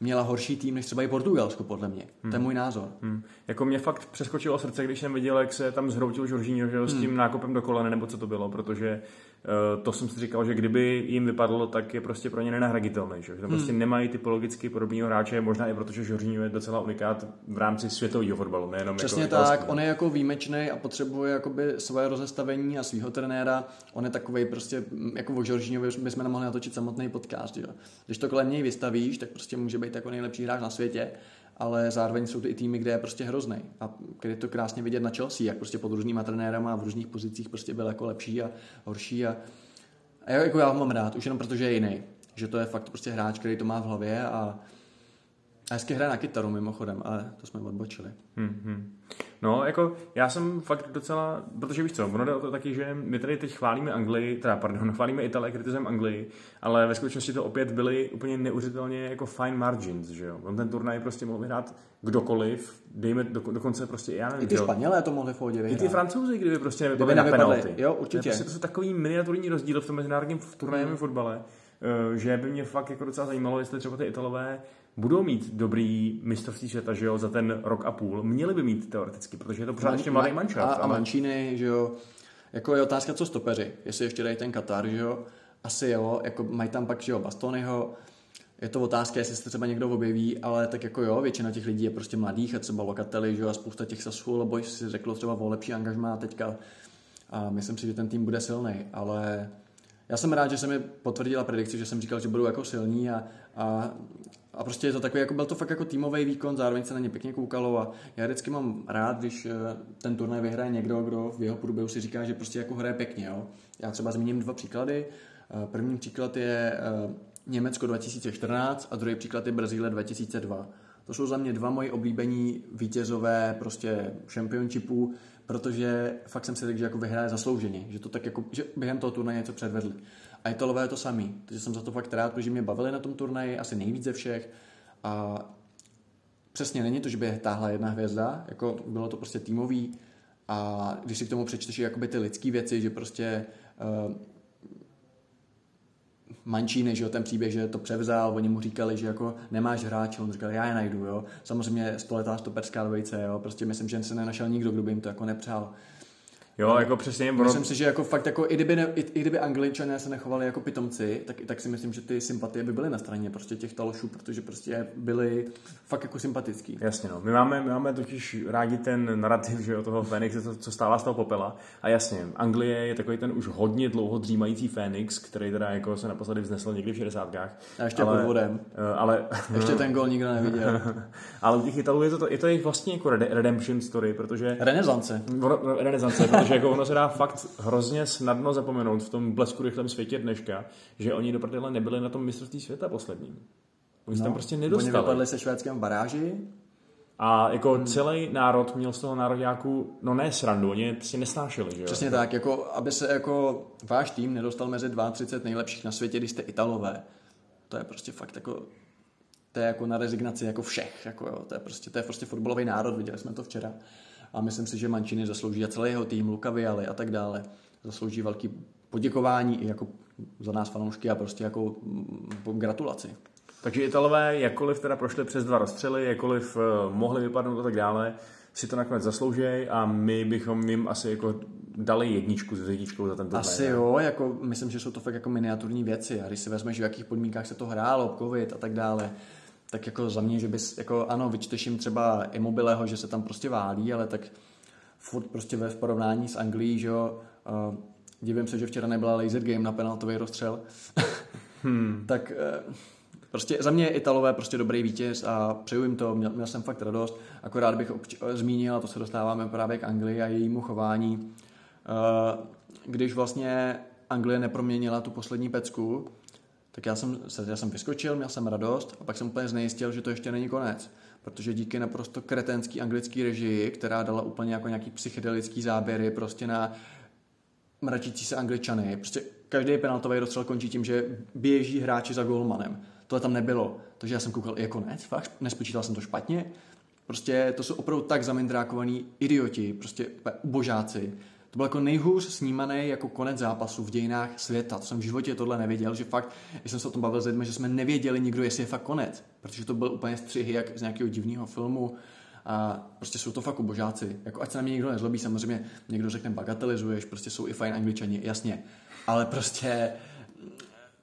měla horší tým než třeba i Portugalsko, podle mě. Hmm. To je můj názor. Hmm. Jako mě fakt přeskočilo srdce, když jsem viděl, jak se tam zhroutil Žoržíňo, že jo, s tím hmm. nákopem do kolene, nebo co to bylo, protože to jsem si říkal, že kdyby jim vypadlo, tak je prostě pro ně nenahraditelný, že, že tam hmm. prostě nemají typologicky podobného hráče, možná i protože Žoržíňo je docela unikát v rámci světového fotbalu, nejenom Přesně jako tak, on je jako výjimečný a potřebuje jakoby svoje rozestavení a svého trenéra. On je takový prostě, jako o Žoržíňovi bychom mohli natočit samotný podcast, jo. Když to kolem něj vystavíš, tak prostě může být jako nejlepší hráč na světě, ale zároveň jsou to i týmy, kde je prostě hrozný. A když je to krásně vidět na Chelsea, jak prostě pod různýma trenérama a v různých pozicích prostě byl jako lepší a horší. A, a jako já ho mám rád, už jenom protože je jiný. Že to je fakt prostě hráč, který to má v hlavě a, a hezky hraje na kytaru mimochodem, ale to jsme odbočili. Hmm, hmm. No, jako já jsem fakt docela, protože víš co, ono jde o to taky, že my tady teď chválíme Anglii, teda pardon, chválíme Itálie, kritizujeme Anglii, ale ve skutečnosti to opět byly úplně neuvěřitelně jako fine margins, že jo. On ten turnaj prostě mohl vyhrát kdokoliv, dejme do, dokonce prostě, já nevím, I ty Španělé to mohli v pohodě vyhrát. I ty Francouzi, kdyby prostě nevypadli na penalty. Jo, určitě. Prostě to jsou takový miniaturní rozdíly v tom mezinárodním turnajem hmm. fotbale, eh, že by mě fakt jako docela zajímalo, jestli třeba ty Italové budou mít dobrý mistrovství světa, že jo, za ten rok a půl. Měli by mít teoreticky, protože je to pořád Man, ještě mladý mančat. A, ale... a mančíny, že jo, jako je otázka, co stopeři, jestli ještě dají ten Katar, že jo, asi jo, jako mají tam pak, že jo, Bastonyho, je to otázka, jestli se třeba někdo objeví, ale tak jako jo, většina těch lidí je prostě mladých a třeba lokateli, že jo, a spousta těch Sassuolo Boys si řeklo třeba o lepší angažmá teďka a myslím si, že ten tým bude silný, ale já jsem rád, že se mi potvrdila predikce, že jsem říkal, že budou jako silní a, a a prostě je to takový, jako byl to fakt jako týmový výkon, zároveň se na ně pěkně koukalo a já vždycky mám rád, když eh, ten turnaj vyhraje někdo, kdo v jeho průběhu si říká, že prostě jako hraje pěkně. Jo? Já třeba zmíním dva příklady. Eh, první příklad je eh, Německo 2014 a druhý příklad je Brazílie 2002. To jsou za mě dva moji oblíbení vítězové prostě championshipů, protože fakt jsem si řekl, že jako vyhraje zaslouženě, že to tak jako, že během toho turnaje něco předvedli. A je to samý. Takže jsem za to fakt rád, protože mě bavili na tom turnaji asi nejvíc ze všech. A přesně není to, že by je táhla jedna hvězda, jako bylo to prostě týmový. A když si k tomu přečteš jakoby ty lidské věci, že prostě uh, Mančíny, že jo, ten příběh, že to převzal, oni mu říkali, že jako nemáš hráče, on říkal, já je najdu, jo. Samozřejmě spoletá stoperská dvojice, jo, prostě myslím, že se nenašel nikdo, kdo by jim to jako nepřál. Jo, jako přesně. Ono... Myslím si, že jako fakt jako i kdyby, ne, i, i kdyby Angličané se nechovali jako pitomci, tak, tak si myslím, že ty sympatie by byly na straně prostě těch talošů, protože prostě byli fakt jako sympatický. Jasně, no. My máme, my máme totiž rádi ten narrativ, že o toho Fénix, co, co stává z toho popela. A jasně, Anglie je takový ten už hodně dlouho dřímající Fénix, který teda jako se naposledy vznesl někdy v 60. A ještě ale, pod vodem. Uh, ale, ještě ten gol nikdo neviděl. ale u těch Italů je to, je to jejich vlastně jako redemption story, protože... Renesance. Renesance, protože jako ono se dá fakt hrozně snadno zapomenout v tom blesku rychlém světě dneška, že oni do prdele nebyli na tom mistrovství světa posledním. Oni no, tam prostě nedostali. Oni vypadli se švédském baráži. A jako hmm. celý národ měl z toho národňáku, no ne srandu, oni si nesnášeli, že jo? Přesně tak, jako aby se jako váš tým nedostal mezi 32 nejlepších na světě, když jste Italové. To je prostě fakt jako to je jako na rezignaci jako všech, jako jo, to je prostě, to je prostě fotbalový národ, viděli jsme to včera a myslím si, že Mancini zaslouží a celý jeho tým, Luka Viali a tak dále, zaslouží velký poděkování i jako za nás fanoušky a prostě jako mm, gratulaci. Takže Italové, jakkoliv teda prošli přes dva rozstřely, jakkoliv uh, mohli vypadnout a tak dále, si to nakonec zaslouží a my bychom jim asi jako dali jedničku s jedničkou za ten turnaj. Asi jo, jako myslím, že jsou to fakt jako miniaturní věci a když si vezmeš, v jakých podmínkách se to hrálo, covid a tak dále, tak jako za mě, že bys, jako ano, vyčteš jim třeba Immobileho, že se tam prostě válí, ale tak furt prostě ve porovnání s Anglií, že jo, uh, divím se, že včera nebyla laser game na penaltový rozstřel, hmm. tak uh, prostě za mě Italové prostě dobrý vítěz a přeju jim to, měl, měl jsem fakt radost, akorát bych obč- zmínil, a to se dostáváme právě k Anglii a jejímu chování, uh, když vlastně Anglie neproměnila tu poslední pecku, tak já jsem, já jsem vyskočil, měl jsem radost a pak jsem úplně znejistil, že to ještě není konec. Protože díky naprosto kretenský anglický režii, která dala úplně jako nějaký psychedelický záběry prostě na mračící se angličany. Prostě každý penaltový rozstřel končí tím, že běží hráči za golmanem. Tohle tam nebylo. Takže já jsem koukal, je konec, fakt, nespočítal jsem to špatně. Prostě to jsou opravdu tak zamindrákovaný idioti, prostě ubožáci. To byl jako nejhůř snímaný jako konec zápasu v dějinách světa. To jsem v životě tohle nevěděl, že fakt, když jsem se o tom bavil s lidmi, že jsme nevěděli nikdo, jestli je fakt konec. Protože to byl úplně střihy jak z nějakého divného filmu. A prostě jsou to fakt božáci. Jako ať se na mě někdo nezlobí, samozřejmě někdo řekne bagatelizuješ, prostě jsou i fajn angličani, jasně. Ale prostě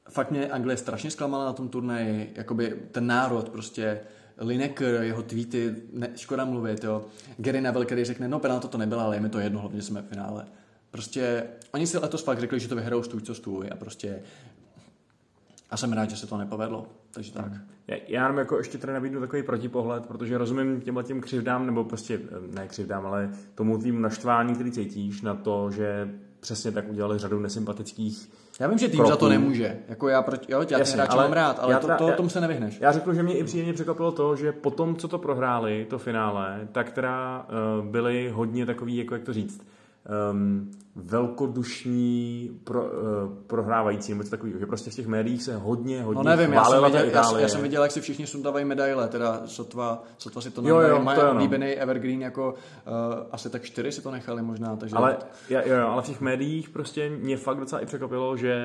fakt mě Anglie strašně zklamala na tom turnaji, jakoby ten národ prostě, Lineker, jeho tweety, ne, škoda mluvit, jo. Gary Neville, který řekne, no penalta to nebyla, ale je mi to jedno, hlavně jsme v finále. Prostě oni si letos fakt řekli, že to vyhrajou stůj co stůj a prostě a jsem rád, že se to nepovedlo. Takže tak. Já, jenom jako ještě tady nabídnu takový protipohled, protože rozumím těmhle těm křivdám, nebo prostě ne křivdám, ale tomu tvým naštvání, který cítíš na to, že přesně tak udělali řadu nesympatických já vím, že tým kroků. za to nemůže. Jako já, proti, jo, já Jasně, hráče mám rád, ale já, to, to, já, tomu se nevyhneš. Já řekl, že mě i příjemně překvapilo to, že po tom, co to prohráli, to finále, tak teda uh, byli hodně takový, jako jak to říct, um, velkodušní pro, uh, prohrávající, nebo takový, že prostě v těch médiích se hodně, hodně No nevím, já jsem, viděl, já, já, jsem viděl, jak si všichni sundávají medaile, teda sotva, sotva si to jo, jo, mají oblíbený Evergreen, jako uh, asi tak čtyři si to nechali možná. Takže... Ale, jo, jo, ale v těch médiích prostě mě fakt docela i překvapilo, že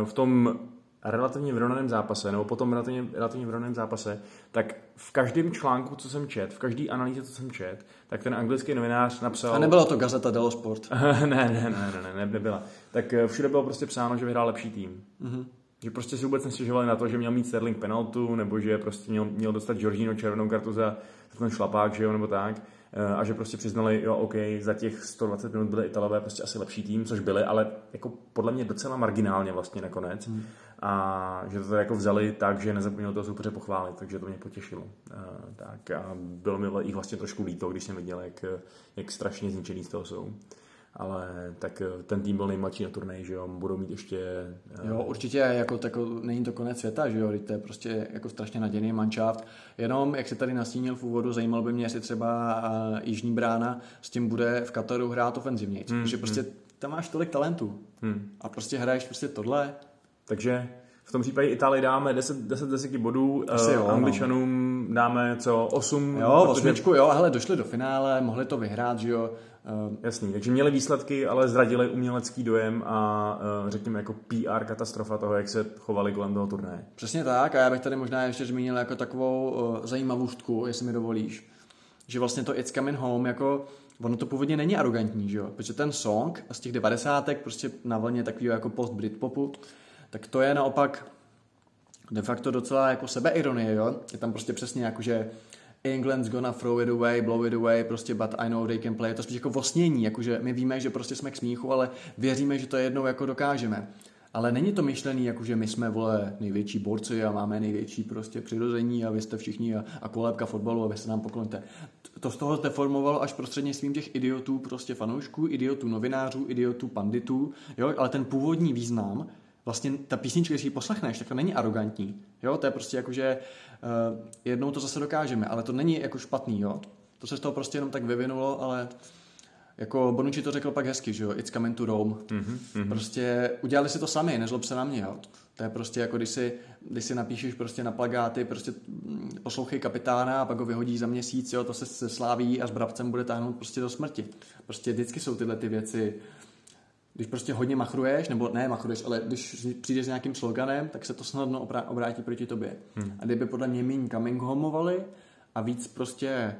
uh, v tom relativně vyrovnaném zápase, nebo potom relativně, relativně vyrovnaném zápase, tak v každém článku, co jsem čet, v každé analýze, co jsem čet, tak ten anglický novinář napsal... A nebyla to Gazeta dello Sport? ne, ne, ne, ne, ne, nebyla. Tak eh, všude bylo prostě psáno, že vyhrál lepší tým. Mm-hmm. Že prostě si vůbec nestěžovali na to, že měl mít Sterling penaltu, nebo že prostě měl, měl dostat Georgino červenou kartu za, za ten šlapák, že jo, nebo tak eh, a že prostě přiznali, jo, OK, za těch 120 minut byly Italové prostě asi lepší tým, což byli, ale jako podle mě docela marginálně vlastně nakonec. Hmm a že to jako vzali tak, že nezapomněli to super pochválit, takže to mě potěšilo. A, tak a bylo mi jich vlastně trošku líto, když jsem viděl, jak, jak strašně zničený z toho jsou. Ale tak ten tým byl nejmladší na turnaji, že jo, budou mít ještě... Jo, určitě, jako, tako, není to konec světa, že jo, to je prostě jako strašně nadějný manšaft. Jenom, jak se tady nastínil v úvodu, zajímalo by mě, jestli třeba uh, Jižní brána s tím bude v Kataru hrát ofenzivně, hmm, protože prostě hmm. tam máš tolik talentů hmm. a prostě hraješ prostě tohle, takže v tom případě Itálii dáme 10, 10 desíky bodů, Asi jo, uh, Angličanům no. dáme co, 8? Jo, protože... osmičku, jo, hele, došli do finále, mohli to vyhrát, že jo. Uh... Jasný, takže měli výsledky, ale zradili umělecký dojem a uh, řekněme jako PR katastrofa toho, jak se chovali kolem toho turnaje. Přesně tak a já bych tady možná ještě zmínil jako takovou zajímavostku, jestli mi dovolíš, že vlastně to It's Coming Home jako ono to původně není arrogantní, že jo? Protože ten song z těch devadesátek prostě na vlně takového jako post Britpopu, tak to je naopak de facto docela jako sebeironie, jo? Je tam prostě přesně jako, že England's gonna throw it away, blow it away, prostě but I know they can play. Je to spíš jako vosnění, jakože my víme, že prostě jsme k smíchu, ale věříme, že to jednou jako dokážeme. Ale není to myšlený, jako že my jsme, vole, největší borci a máme největší prostě přirození a vy jste všichni a, a kolébka fotbalu a vy se nám pokloníte. To z toho deformovalo až prostřednictvím těch idiotů, prostě fanoušků, idiotů novinářů, idiotů panditů, jo, ale ten původní význam vlastně ta písnička, když ji poslechneš, tak to není arrogantní. Jo, to je prostě jako, že uh, jednou to zase dokážeme, ale to není jako špatný, jo. To se z toho prostě jenom tak vyvinulo, ale jako Bonucci to řekl pak hezky, že jo, it's coming to Rome. Mm-hmm. Prostě udělali si to sami, nezlob se na mě, jo. To je prostě jako, když si, když si napíšeš prostě na plagáty, prostě mm, poslouchej kapitána a pak ho vyhodí za měsíc, jo, to se, se sláví a s brabcem bude táhnout prostě do smrti. Prostě vždycky jsou tyhle ty věci když prostě hodně machruješ, nebo ne machruješ, ale když přijdeš s nějakým sloganem, tak se to snadno obrátí proti tobě. Hmm. A kdyby podle mě méně coming homovali a víc prostě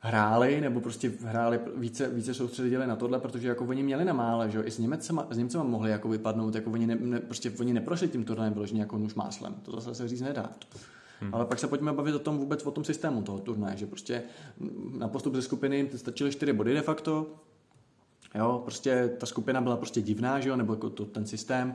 hráli, nebo prostě hráli více, více soustředili na tohle, protože jako oni měli na mále, že jo, i s Němecema, s Němcema mohli jako vypadnout, jako oni, ne, ne, prostě oni neprošli tím turnajem vyloženě jako nůž máslem, to zase se říct nedá. Hmm. Ale pak se pojďme bavit o tom vůbec o tom systému toho turnaje, že prostě na postup ze skupiny stačily čtyři body de facto, Jo, prostě ta skupina byla prostě divná, že jo, nebo jako to, ten systém.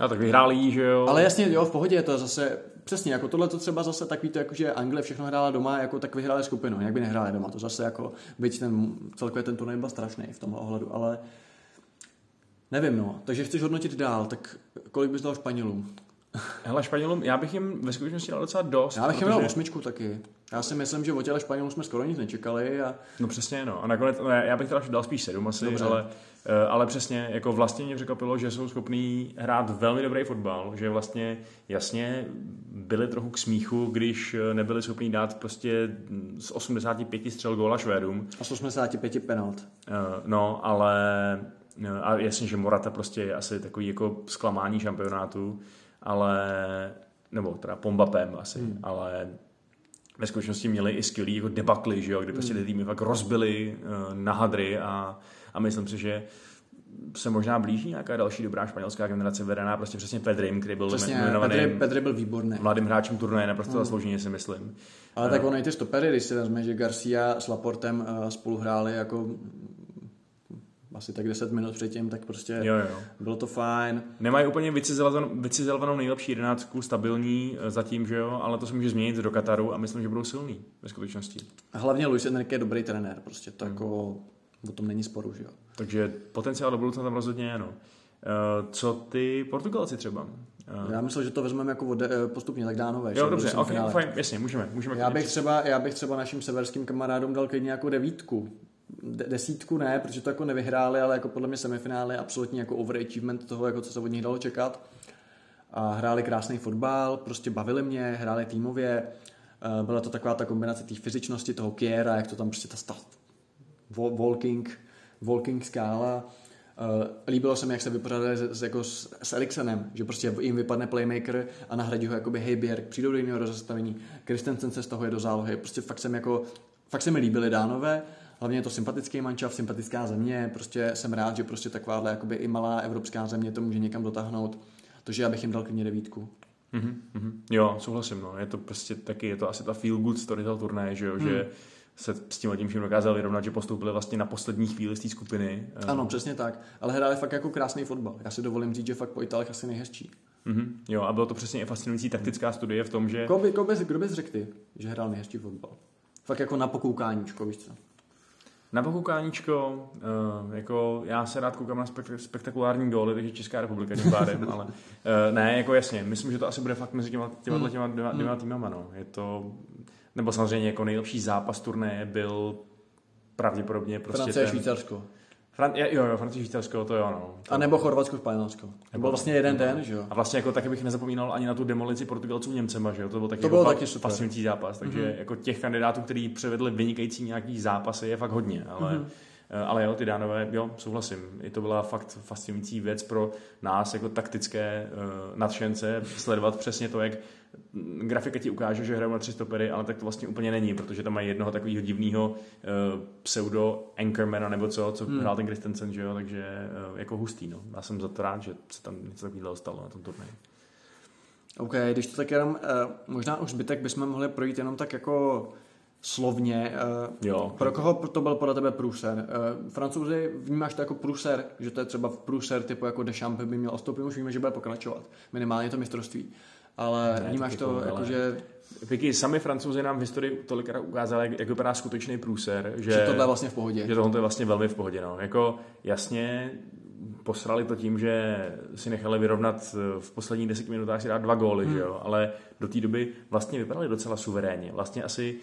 A tak vyhráli jí, že jo. Ale jasně, jo, v pohodě je to zase, přesně, jako tohle to třeba zase takový to, jako že Anglie všechno hrála doma, jako tak vyhráli skupinu, jak by nehráli doma, to zase jako, byť ten, celkově ten turnaj byl strašný v tomhle ohledu, ale nevím, no, takže chceš hodnotit dál, tak kolik bys dal Španělům? Hele, Španělům, já bych jim ve skutečnosti dal docela dost. Já bych jim dal osmičku taky. Já si myslím, že o těle Španělům jsme skoro nic nečekali. A... No přesně, no. A nakonec, no, já bych teda dal spíš sedm asi, Dobře. ale, eh, ale přesně, jako vlastně mě překvapilo, že jsou schopní hrát velmi dobrý fotbal, že vlastně jasně byli trochu k smíchu, když eh, nebyli schopní dát prostě z 85 střel góla Švédům. A z 85 penalt. Uh, no, ale a jasně, že Morata prostě je asi takový jako zklamání šampionátu, ale nebo teda Pombapem asi, hmm. ale ve skutečnosti měli i skvělý jako debakly, že jo, kdy prostě ty hmm. týmy fakt rozbili uh, na hadry a, a myslím si, že se možná blíží nějaká další dobrá španělská generace vedená prostě přesně Pedrim, který byl přesně, jmenovaný Pedri, Pedri byl výborný. mladým hráčem turnaje, naprosto hmm. zaslouženě si myslím. Ale tak ono i ty stopery, když si vezme, že Garcia s Laportem uh, spolu hráli jako asi tak 10 minut předtím, tak prostě jo, jo. bylo to fajn. Nemají úplně vycizelovanou nejlepší jedenáctku, stabilní eh, zatím, že jo, ale to se může změnit do Kataru a myslím, že budou silní ve skutečnosti. A hlavně Luis Enrique je dobrý trenér, prostě to hmm. jako o tom není sporu, že jo. Takže potenciál do budoucna tam rozhodně je, no. Eh, co ty Portugalci třeba? Já myslel, že to vezmeme jako vode, eh, postupně, tak dánové. Jo, dobře, ok, fajn, jasně, můžeme. můžeme já, bych třeba, já bych třeba našim severským kamarádům dal klidně jako devítku desítku ne, protože to jako nevyhráli, ale jako podle mě semifinále absolutně jako overachievement toho, jako co se od nich dalo čekat. A hráli krásný fotbal, prostě bavili mě, hráli týmově. Eh, byla to taková ta kombinace té fyzičnosti, toho Kiera, jak to tam prostě ta stav, walking, walking skála. Uh, líbilo se mi, jak se vypořádali s, jako s, s Eriksenem, že prostě jim vypadne playmaker a nahradí ho jakoby Heiberg, přijdou do jiného rozestavení, Christensen se z toho je do zálohy, prostě fakt jsem jako, fakt se mi líbily dánové hlavně je to sympatický mančav, sympatická země, prostě jsem rád, že prostě takováhle jakoby i malá evropská země to může někam dotáhnout, takže já bych jim dal klidně devítku. Mm-hmm. Jo, souhlasím, no. Je to prostě taky, je to asi ta feel good story toho turnaje, že jo, mm. že se s tím tím vším dokázali vyrovnat, že postoupili vlastně na poslední chvíli z té skupiny. Ano, přesně tak. Ale hráli fakt jako krásný fotbal. Já si dovolím říct, že fakt po Itálech asi nejhezčí. Mm-hmm. Jo, a bylo to přesně i fascinující taktická studie v tom, že... Kdo by, kdo by, kdo bys řekl ty, že hrál nejhezčí fotbal? Fakt jako na pokoukáníčko, víš co? Na pokoukáníčko, uh, jako já se rád koukám na spek- spektakulární góly, takže Česká republika tím pádem, ale uh, ne, jako jasně, myslím, že to asi bude fakt mezi těma, těma, hmm. těma dvěma, dvěma hmm. týmama, no. Je to, nebo samozřejmě jako nejlepší zápas turné byl pravděpodobně prostě Francie ten, Švýcarsko. Fran- jo, jo, Francie, Švýcarsko, to jo, no. To... A nebo Chorvatsko, Španělsko. To byl vlastně jeden den, že jo. A vlastně jako taky bych nezapomínal ani na tu demolici Portugalců Němcema, že jo. To byl taky, to jako byl taky super. fascinující zápas, takže mm-hmm. jako těch kandidátů, kteří převedli vynikající nějaký zápasy, je fakt hodně, ale mm-hmm. Ale jo, ty dánové, jo, souhlasím. I to byla fakt fascinující věc pro nás jako taktické uh, nadšence sledovat přesně to, jak grafika ti ukáže, že hrajou na tři stopery, ale tak to vlastně úplně není, protože tam mají jednoho takového divného uh, pseudo anchormana nebo co, co hmm. hrál ten Christensen, že jo, takže uh, jako hustý, no. Já jsem za to rád, že se tam něco takového stalo na tom turnaji. OK, když to tak jenom, uh, možná už zbytek bychom mohli projít jenom tak jako slovně. Uh, jo. Pro koho to byl podle tebe průser? Uh, Francouzi vnímáš to jako průser, že to je třeba průser typu jako Deschamps by měl ostoupit, už víme, že bude pokračovat. Minimálně to mistrovství ale ne, vnímáš to, jako, ale... že... Piky, sami francouzi nám v historii tolikrát ukázali, jak vypadá skutečný průser. Že, že tohle je vlastně v pohodě. Že tohle je vlastně velmi v pohodě. No. Jako jasně posrali to tím, že si nechali vyrovnat v posledních deseti minutách si dát dva góly, hmm. že jo? ale do té doby vlastně vypadali docela suverénně. Vlastně asi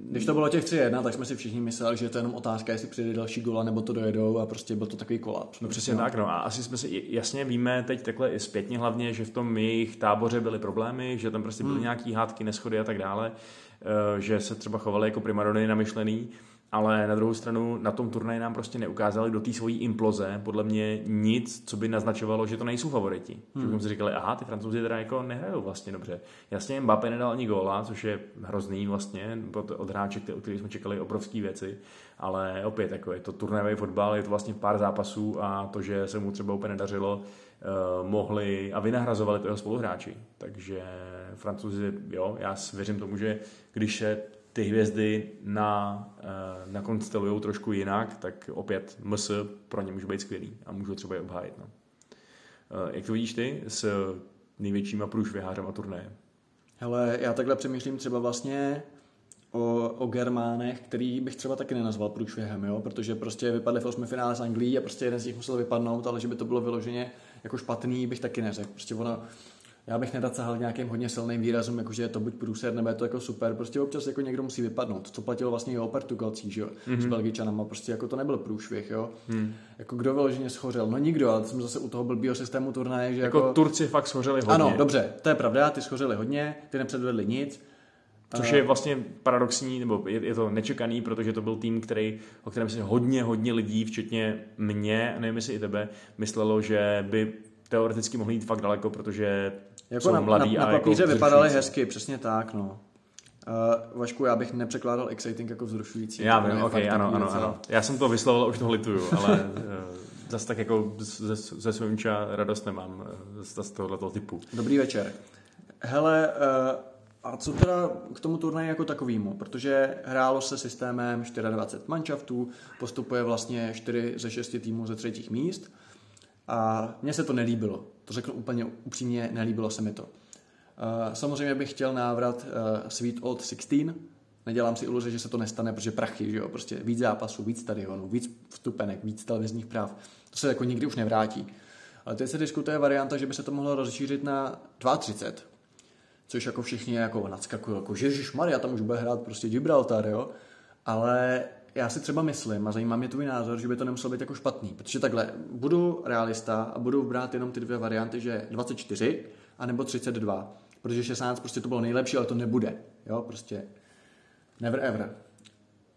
když to bylo těch 3-1, tak jsme si všichni mysleli, že je to jenom otázka, jestli přijde další gola, nebo to dojedou a prostě byl to takový kolaps. No přesně no. tak, no a asi jsme si jasně víme teď takhle i zpětně hlavně, že v tom jejich táboře byly problémy, že tam prostě byly hmm. nějaký hádky, neschody a tak dále, eh, že se třeba chovali jako primadony namyšlený, ale na druhou stranu na tom turnaji nám prostě neukázali do té svojí imploze podle mě nic, co by naznačovalo, že to nejsou favoriti. Hmm. Že bychom si říkali, aha, ty francouzi teda jako nehrajou vlastně dobře. Jasně, Mbappé nedal ani góla, což je hrozný vlastně od hráče, od kterých jsme čekali obrovské věci, ale opět jako je to turnajový fotbal, je to vlastně pár zápasů a to, že se mu třeba úplně nedařilo, uh, mohli a vynahrazovali to jeho spoluhráči. Takže francouzi, jo, já věřím tomu, že když se ty hvězdy na, eh, nakonstelují trošku jinak, tak opět MS pro ně může být skvělý a můžou třeba i obhájit. No. Eh, jak to vidíš ty s největšíma průšvihářema turnaje? Hele, já takhle přemýšlím třeba vlastně o, o Germánech, který bych třeba taky nenazval průšvihem, jo? protože prostě vypadli v osmi finále s Anglií a prostě jeden z nich musel vypadnout, ale že by to bylo vyloženě jako špatný, bych taky neřekl. Prostě ono, já bych nerad sahal nějakým hodně silným výrazům, jakože je to buď průser, nebo je to jako super. Prostě občas jako někdo musí vypadnout. Co platilo vlastně i o Portugalcích, že jo? Mm-hmm. S Belgičanama, prostě jako to nebyl průšvih, jo? Mm. Jako kdo vyloženě schořel? No nikdo, ale jsme zase u toho blbýho systému turnaje, že jako... jako... Turci fakt schořeli hodně. Ano, dobře, to je pravda, ty schořeli hodně, ty nepředvedli nic. Což je vlastně paradoxní, nebo je, je to nečekaný, protože to byl tým, který, o kterém si hodně, hodně lidí, včetně mě, nevím jestli i tebe, myslelo, že by teoreticky mohli jít fakt daleko, protože jako jsou na, mladí na, na jako papíře jako vypadaly hezky, přesně tak, no. Uh, Vašku, já bych nepřekládal exciting jako vzrušující. Já vím, ok, ano, ano, ano. Já jsem to vyslovil, už to lituju, ale uh, zase tak jako ze, ze Svojmča radost nemám uh, z tohoto typu. Dobrý večer. Hele, uh, a co teda k tomu turnaji jako takovýmu? Protože hrálo se systémem 24 manšaftů, postupuje vlastně 4 ze 6 týmů ze třetích míst a mně se to nelíbilo. To řeknu úplně upřímně, nelíbilo se mi to. Uh, samozřejmě bych chtěl návrat uh, Sweet Old 16, Nedělám si iluze, že se to nestane, protože prachy, že jo, prostě víc zápasů, víc stadionů, víc vstupenek, víc televizních práv. To se jako nikdy už nevrátí. Ale teď se diskutuje varianta, že by se to mohlo rozšířit na 32, což jako všichni jako nadskakují, jako Ježíš Maria, tam už bude hrát prostě Gibraltar, jo. Ale já si třeba myslím, a zajímá mě tvůj názor, že by to nemuselo být jako špatný, protože takhle, budu realista a budu brát jenom ty dvě varianty, že 24 a nebo 32, protože 16 prostě to bylo nejlepší, ale to nebude, jo, prostě never ever.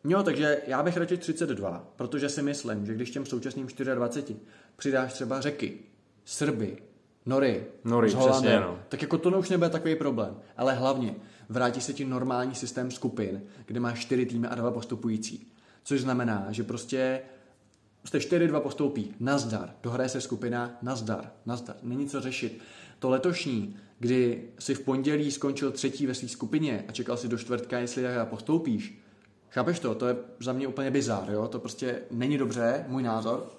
Jo, takže já bych radši 32, protože si myslím, že když těm současným 24 přidáš třeba řeky, Srby, Nory, Nory z přesně, no. tak jako to už nebude takový problém. Ale hlavně vrátí se ti normální systém skupin, kde máš čtyři týmy a dva postupující. Což znamená, že prostě jste 4-2 postoupí, nazdar, dohraje se skupina, nazdar, nazdar, není co řešit. To letošní, kdy si v pondělí skončil třetí ve své skupině a čekal si do čtvrtka, jestli postoupíš, chápeš to? To je za mě úplně bizár, jo? To prostě není dobře, můj názor.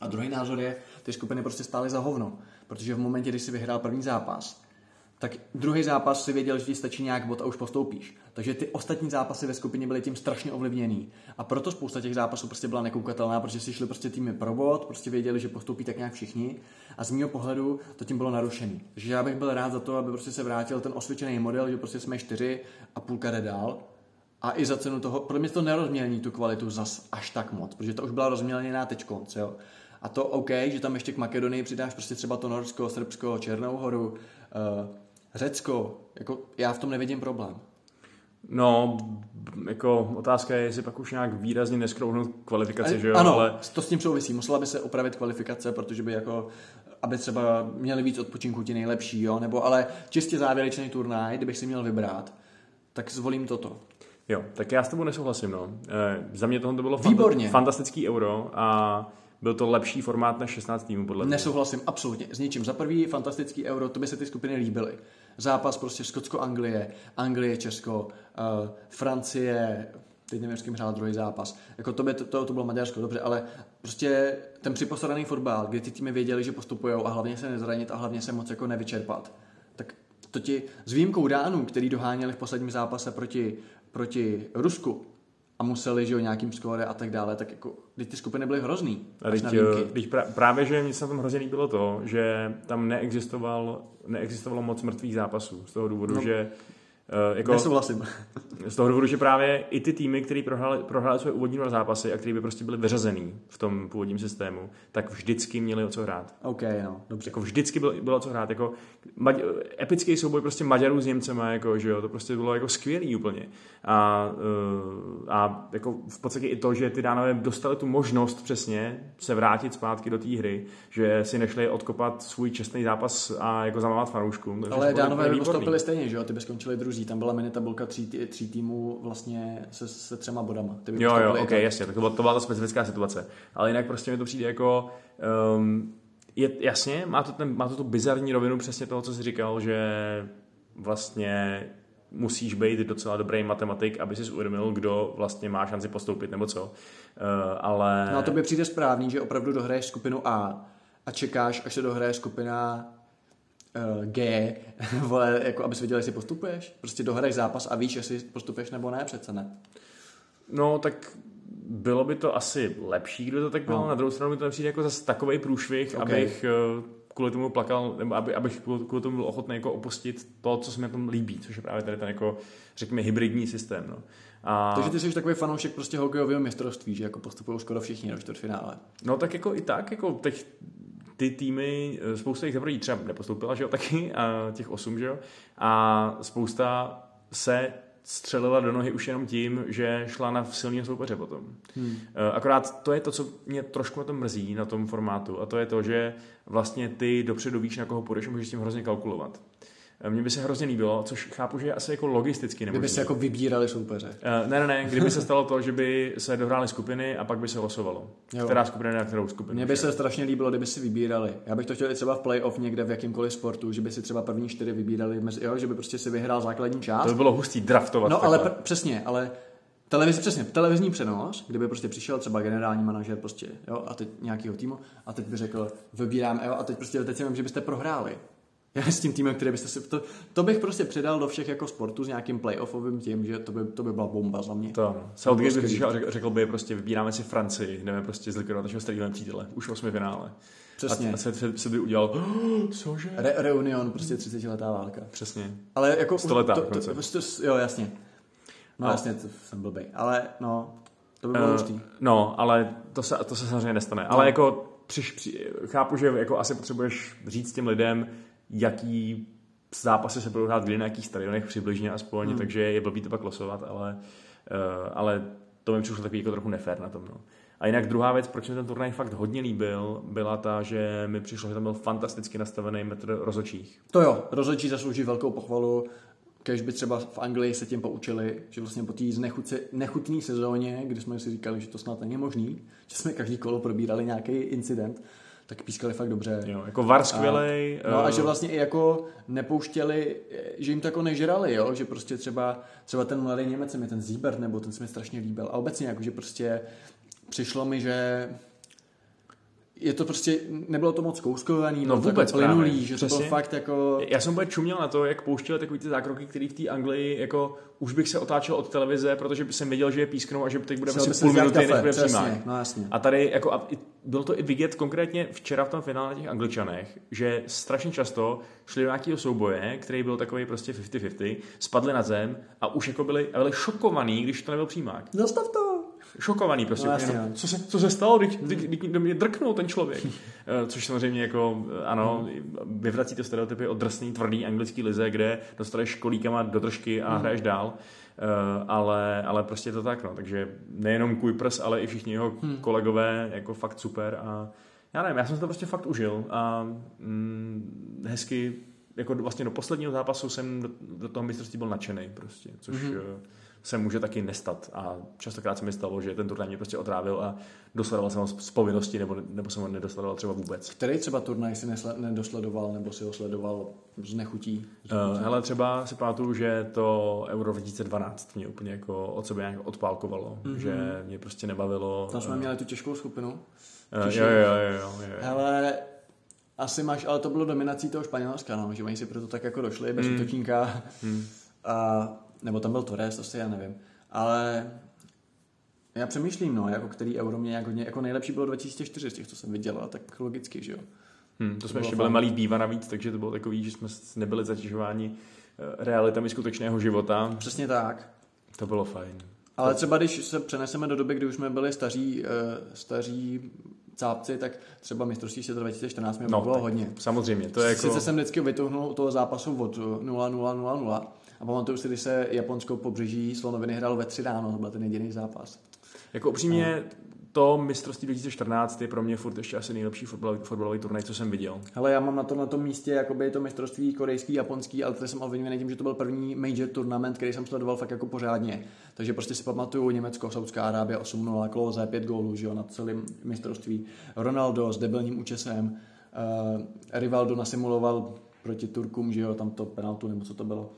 A druhý názor je, ty skupiny prostě stály za hovno. Protože v momentě, kdy si vyhrál první zápas, tak druhý zápas si věděl, že ti stačí nějak bod a už postoupíš. Takže ty ostatní zápasy ve skupině byly tím strašně ovlivněný. A proto spousta těch zápasů prostě byla nekoukatelná, protože si šli prostě týmy pro bod, prostě věděli, že postoupí tak nějak všichni. A z mého pohledu to tím bylo narušený. Takže já bych byl rád za to, aby prostě se vrátil ten osvědčený model, že prostě jsme čtyři a půlka jde dál. A i za cenu toho, pro mě to nerozmělní tu kvalitu zas až tak moc, protože to už byla rozmělněná teď konc, jo. A to OK, že tam ještě k Makedonii přidáš prostě třeba to Norsko, Srbsko, Černou horu, uh, Řecko, jako já v tom nevidím problém. No, jako otázka je, jestli pak už nějak výrazně neskrouhnout kvalifikaci, A, že jo? Ano, ale... to s tím souvisí. Musela by se opravit kvalifikace, protože by jako, aby třeba měli víc odpočinku ti nejlepší, jo? Nebo ale čistě závěrečný turnaj, kdybych si měl vybrat, tak zvolím toto. Jo, tak já s tebou nesouhlasím, no. E, za mě tohle to bylo Výborně. fantastický euro a byl to lepší formát než 16 týmů, podle mě. Nesouhlasím, absolutně. S ničím. Za prvý fantastický euro, to by se ty skupiny líbily. Zápas prostě Skotsko-Anglie, Anglie, Česko, uh, Francie, teď nevím, s kým hrál druhý zápas. Jako to, by, to, to bylo Maďarsko, dobře, ale prostě ten připosadaný fotbal, kdy ty týmy věděli, že postupují a hlavně se nezranit a hlavně se moc jako nevyčerpat. Tak to ti s výjimkou Dánů, který doháněli v posledním zápase proti, proti Rusku, a museli, že jo, nějakým skóre a tak dále, tak jako, teď ty skupiny byly hrozný. A teď, teď pra, právě, že mi se na tom hrozně líbilo to, že tam neexistoval, neexistovalo moc mrtvých zápasů, z toho důvodu, no, že jako, Nesouhlasím. Z toho důvodu, že právě i ty týmy, které prohrály, prohrály své úvodní dva zápasy a které by prostě byly vyřazený v tom původním systému, tak vždycky měli o co hrát. OK, no, dobře. Jako vždycky bylo, bylo o co hrát. Jako Maď, epický souboj prostě Maďarů s Němcema, jako, že jo, to prostě bylo jako skvělý úplně. A, uh, a jako v podstatě i to, že ty dánové dostali tu možnost přesně se vrátit zpátky do té hry, že si nešli odkopat svůj čestný zápas a jako zamávat fanouškům. Ale dánové by postoupili stejně, že jo, ty by skončili druzí tam byla mini tabulka tří, tří týmů vlastně se, se třema bodama. Ty jo, jo, ok, jasně, tak to byla, to byla ta specifická situace. Ale jinak prostě mi to přijde jako... Um, je, jasně, má to, ten, má to tu bizarní rovinu přesně toho, co jsi říkal, že vlastně musíš být docela dobrý matematik, aby si uvědomil, kdo vlastně má šanci postoupit nebo co. Uh, ale... No a to by přijde správný, že opravdu dohraješ skupinu A a čekáš, až se dohraje skupina uh, G, vole, jako abys věděl, jestli postupuješ. Prostě dohraješ zápas a víš, jestli postupuješ nebo ne, přece ne. No, tak bylo by to asi lepší, kdyby to tak bylo. No. Na druhou stranu mi to nepřijde jako zase takový průšvih, okay. abych uh, kvůli tomu plakal, nebo aby, abych kvůli tomu byl ochotný jako opustit to, co se mi tom líbí, což je právě tady ten jako, řekněme, hybridní systém. No. A... Takže ty jsi takový fanoušek prostě hokejového mistrovství, že jako postupují skoro všichni do čtvrtfinále. No tak jako i tak, jako teď ty týmy, spousta jich teprve třeba nepostoupila, že jo, taky, a těch osm, že jo, a spousta se střelila do nohy už jenom tím, že šla na silného soupeře potom. Hmm. Eh, akorát to je to, co mě trošku na tom mrzí, na tom formátu, a to je to, že vlastně ty dopředu víš, na koho půjdeš a můžeš s tím hrozně kalkulovat. Eh, mně by se hrozně líbilo, což chápu, že je asi jako logisticky nemožné. Kdyby se jako vybírali soupeře. Uh, ne, ne, ne, kdyby se stalo to, že by se dohrály skupiny a pak by se losovalo. Jo. Která skupina na kterou skupinu. Mně by se strašně líbilo, kdyby si vybírali. Já bych to chtěl i třeba v playoff někde v jakýmkoliv sportu, že by si třeba první čtyři vybírali, mezi, jo, že by prostě si vyhrál základní část. To by bylo hustý draftovat. No, ale pr- přesně, ale Televizi, přesně, televizní přenos, kdyby prostě přišel třeba generální manažer prostě, jo, a teď nějakýho týmu a teď by řekl, vybírám, jo, a teď prostě teď si vím, že byste prohráli. Já s tím týmem, který byste si... To, to bych prostě přidal do všech jako sportů s nějakým playoffovým tím, že to by, to by byla bomba za mě. To. Southgate by přišel řekl, řekl by prostě vybíráme si Francii, jdeme prostě zlikvidovat našeho starého přítele. Už osmi finále. Přesně. A, se, se, se by udělal, oh, cože? Re, reunion, prostě 30 letá válka. Přesně. Ale jako... 100 letá to, to, to, to, jo, jasně. No, no. jasně, to jsem blbej. Ale no, to by bylo uh, No, ale to se, to se samozřejmě nestane. No. Ale jako přiš, při, chápu, že jako asi potřebuješ říct těm lidem, jaký zápasy se budou hrát kdy na jakých stadionech přibližně aspoň, hmm. takže je blbý to pak losovat, ale, uh, ale to mi přišlo takový jako trochu nefér na tom. No. A jinak druhá věc, proč mi ten turnaj fakt hodně líbil, byla ta, že mi přišlo, že tam byl fantasticky nastavený metr rozočích. To jo, rozočí zaslouží velkou pochvalu. Kež by třeba v Anglii se tím poučili, že vlastně po té nechutné sezóně, kdy jsme si říkali, že to snad není možný, že jsme každý kolo probírali nějaký incident, tak pískali fakt dobře. Jo, jako var skvělej. A, no a že eh, vlastně i jako nepouštěli, že jim to jako nežrali, jo? že prostě třeba, třeba ten mladý Němec, mi ten Zíber, nebo ten se mi strašně líbil. A obecně jako, že prostě přišlo mi, že je to prostě, nebylo to moc kouskovaný, no vůbec to plynulý, že Přesně. to bylo fakt jako... Já jsem úplně čuměl na to, jak pouštěli takový ty zákroky, který v té Anglii, jako už bych se otáčel od televize, protože jsem věděl, že je písknou a že teď bude asi půl minuty, než bude přímák. No, jasně. A tady, jako, a bylo to i vidět konkrétně včera v tom finále těch Angličanech, že strašně často šli do nějakého souboje, který byl takový prostě 50-50, spadli na zem a už jako byli, byli šokovaní, když to nebyl přímák. Zastav to! Šokovaný prostě. No, jasně, no. co, se, co se stalo, když, když, když mě drknul ten člověk. Eh, což samozřejmě jako, eh, ano, vyvrací to stereotypy o drsný, tvrdý anglický lize, kde dostaneš školíkama do držky a mm. hraješ dál. Uh, ale, ale prostě je to tak, no. Takže nejenom Kuipers, ale i všichni jeho hmm. kolegové, jako fakt super a já nevím, já jsem se to prostě fakt užil a mm, hezky, jako vlastně do posledního zápasu jsem do, do toho mistrovství byl nadšený prostě, což hmm se může taky nestat. A častokrát se mi stalo, že ten turnaj mě prostě otrávil a dosledoval jsem ho z povinnosti, nebo, nebo jsem ho nedosledoval třeba vůbec. Který třeba turnaj si nesle, nedosledoval, nebo si ho sledoval z nechutí? Uh, hele, třeba si pamatuju, že to Euro 2012 mě úplně jako od sebe nějak odpálkovalo, mm-hmm. že mě prostě nebavilo. Tam jsme uh, měli tu těžkou skupinu. Uh, jo, jo, jo, jo, jo. Hele, asi máš, ale to bylo dominací toho Španělska, no, že oni si proto tak jako došli bez mm. útočníka. Mm. A nebo tam byl Torres, asi já nevím. Ale já přemýšlím, no, jako který euro mě jako, jako nejlepší bylo 2004 z těch, co jsem viděl, a tak logicky, že jo. Hmm, to jsme to ještě byli malý býva navíc, takže to bylo takový, že jsme nebyli zatěžováni eh, realitami skutečného života. Přesně tak. To bylo fajn. Ale třeba když se přeneseme do doby, kdy už jsme byli staří, uh, staří cápci, tak třeba mistrovství světa 2014 mě no, bylo hodně. Samozřejmě, to je jako... Sice jsem vždycky vytuhnul toho zápasu od 0-0-0-0, a pamatuju si, když se Japonsko pobřeží Slonoviny hrál ve tři ráno, to byl ten jediný zápas. Jako upřímně, to mistrovství 2014 je pro mě furt ještě asi nejlepší fotbalový, fotbalový turnaj, co jsem viděl. Ale já mám na to na tom místě jakoby to mistrovství korejský, japonský, ale to jsem obviněný tím, že to byl první major turnament, který jsem sledoval fakt jako pořádně. Takže prostě si pamatuju Německo, Saudská Arábie 8-0, Klose, 5 gólů, že jo, na celém mistrovství. Ronaldo s debilním účesem, uh, Rivaldo nasimuloval proti Turkům, že jo, tam to penaltu nebo co to bylo.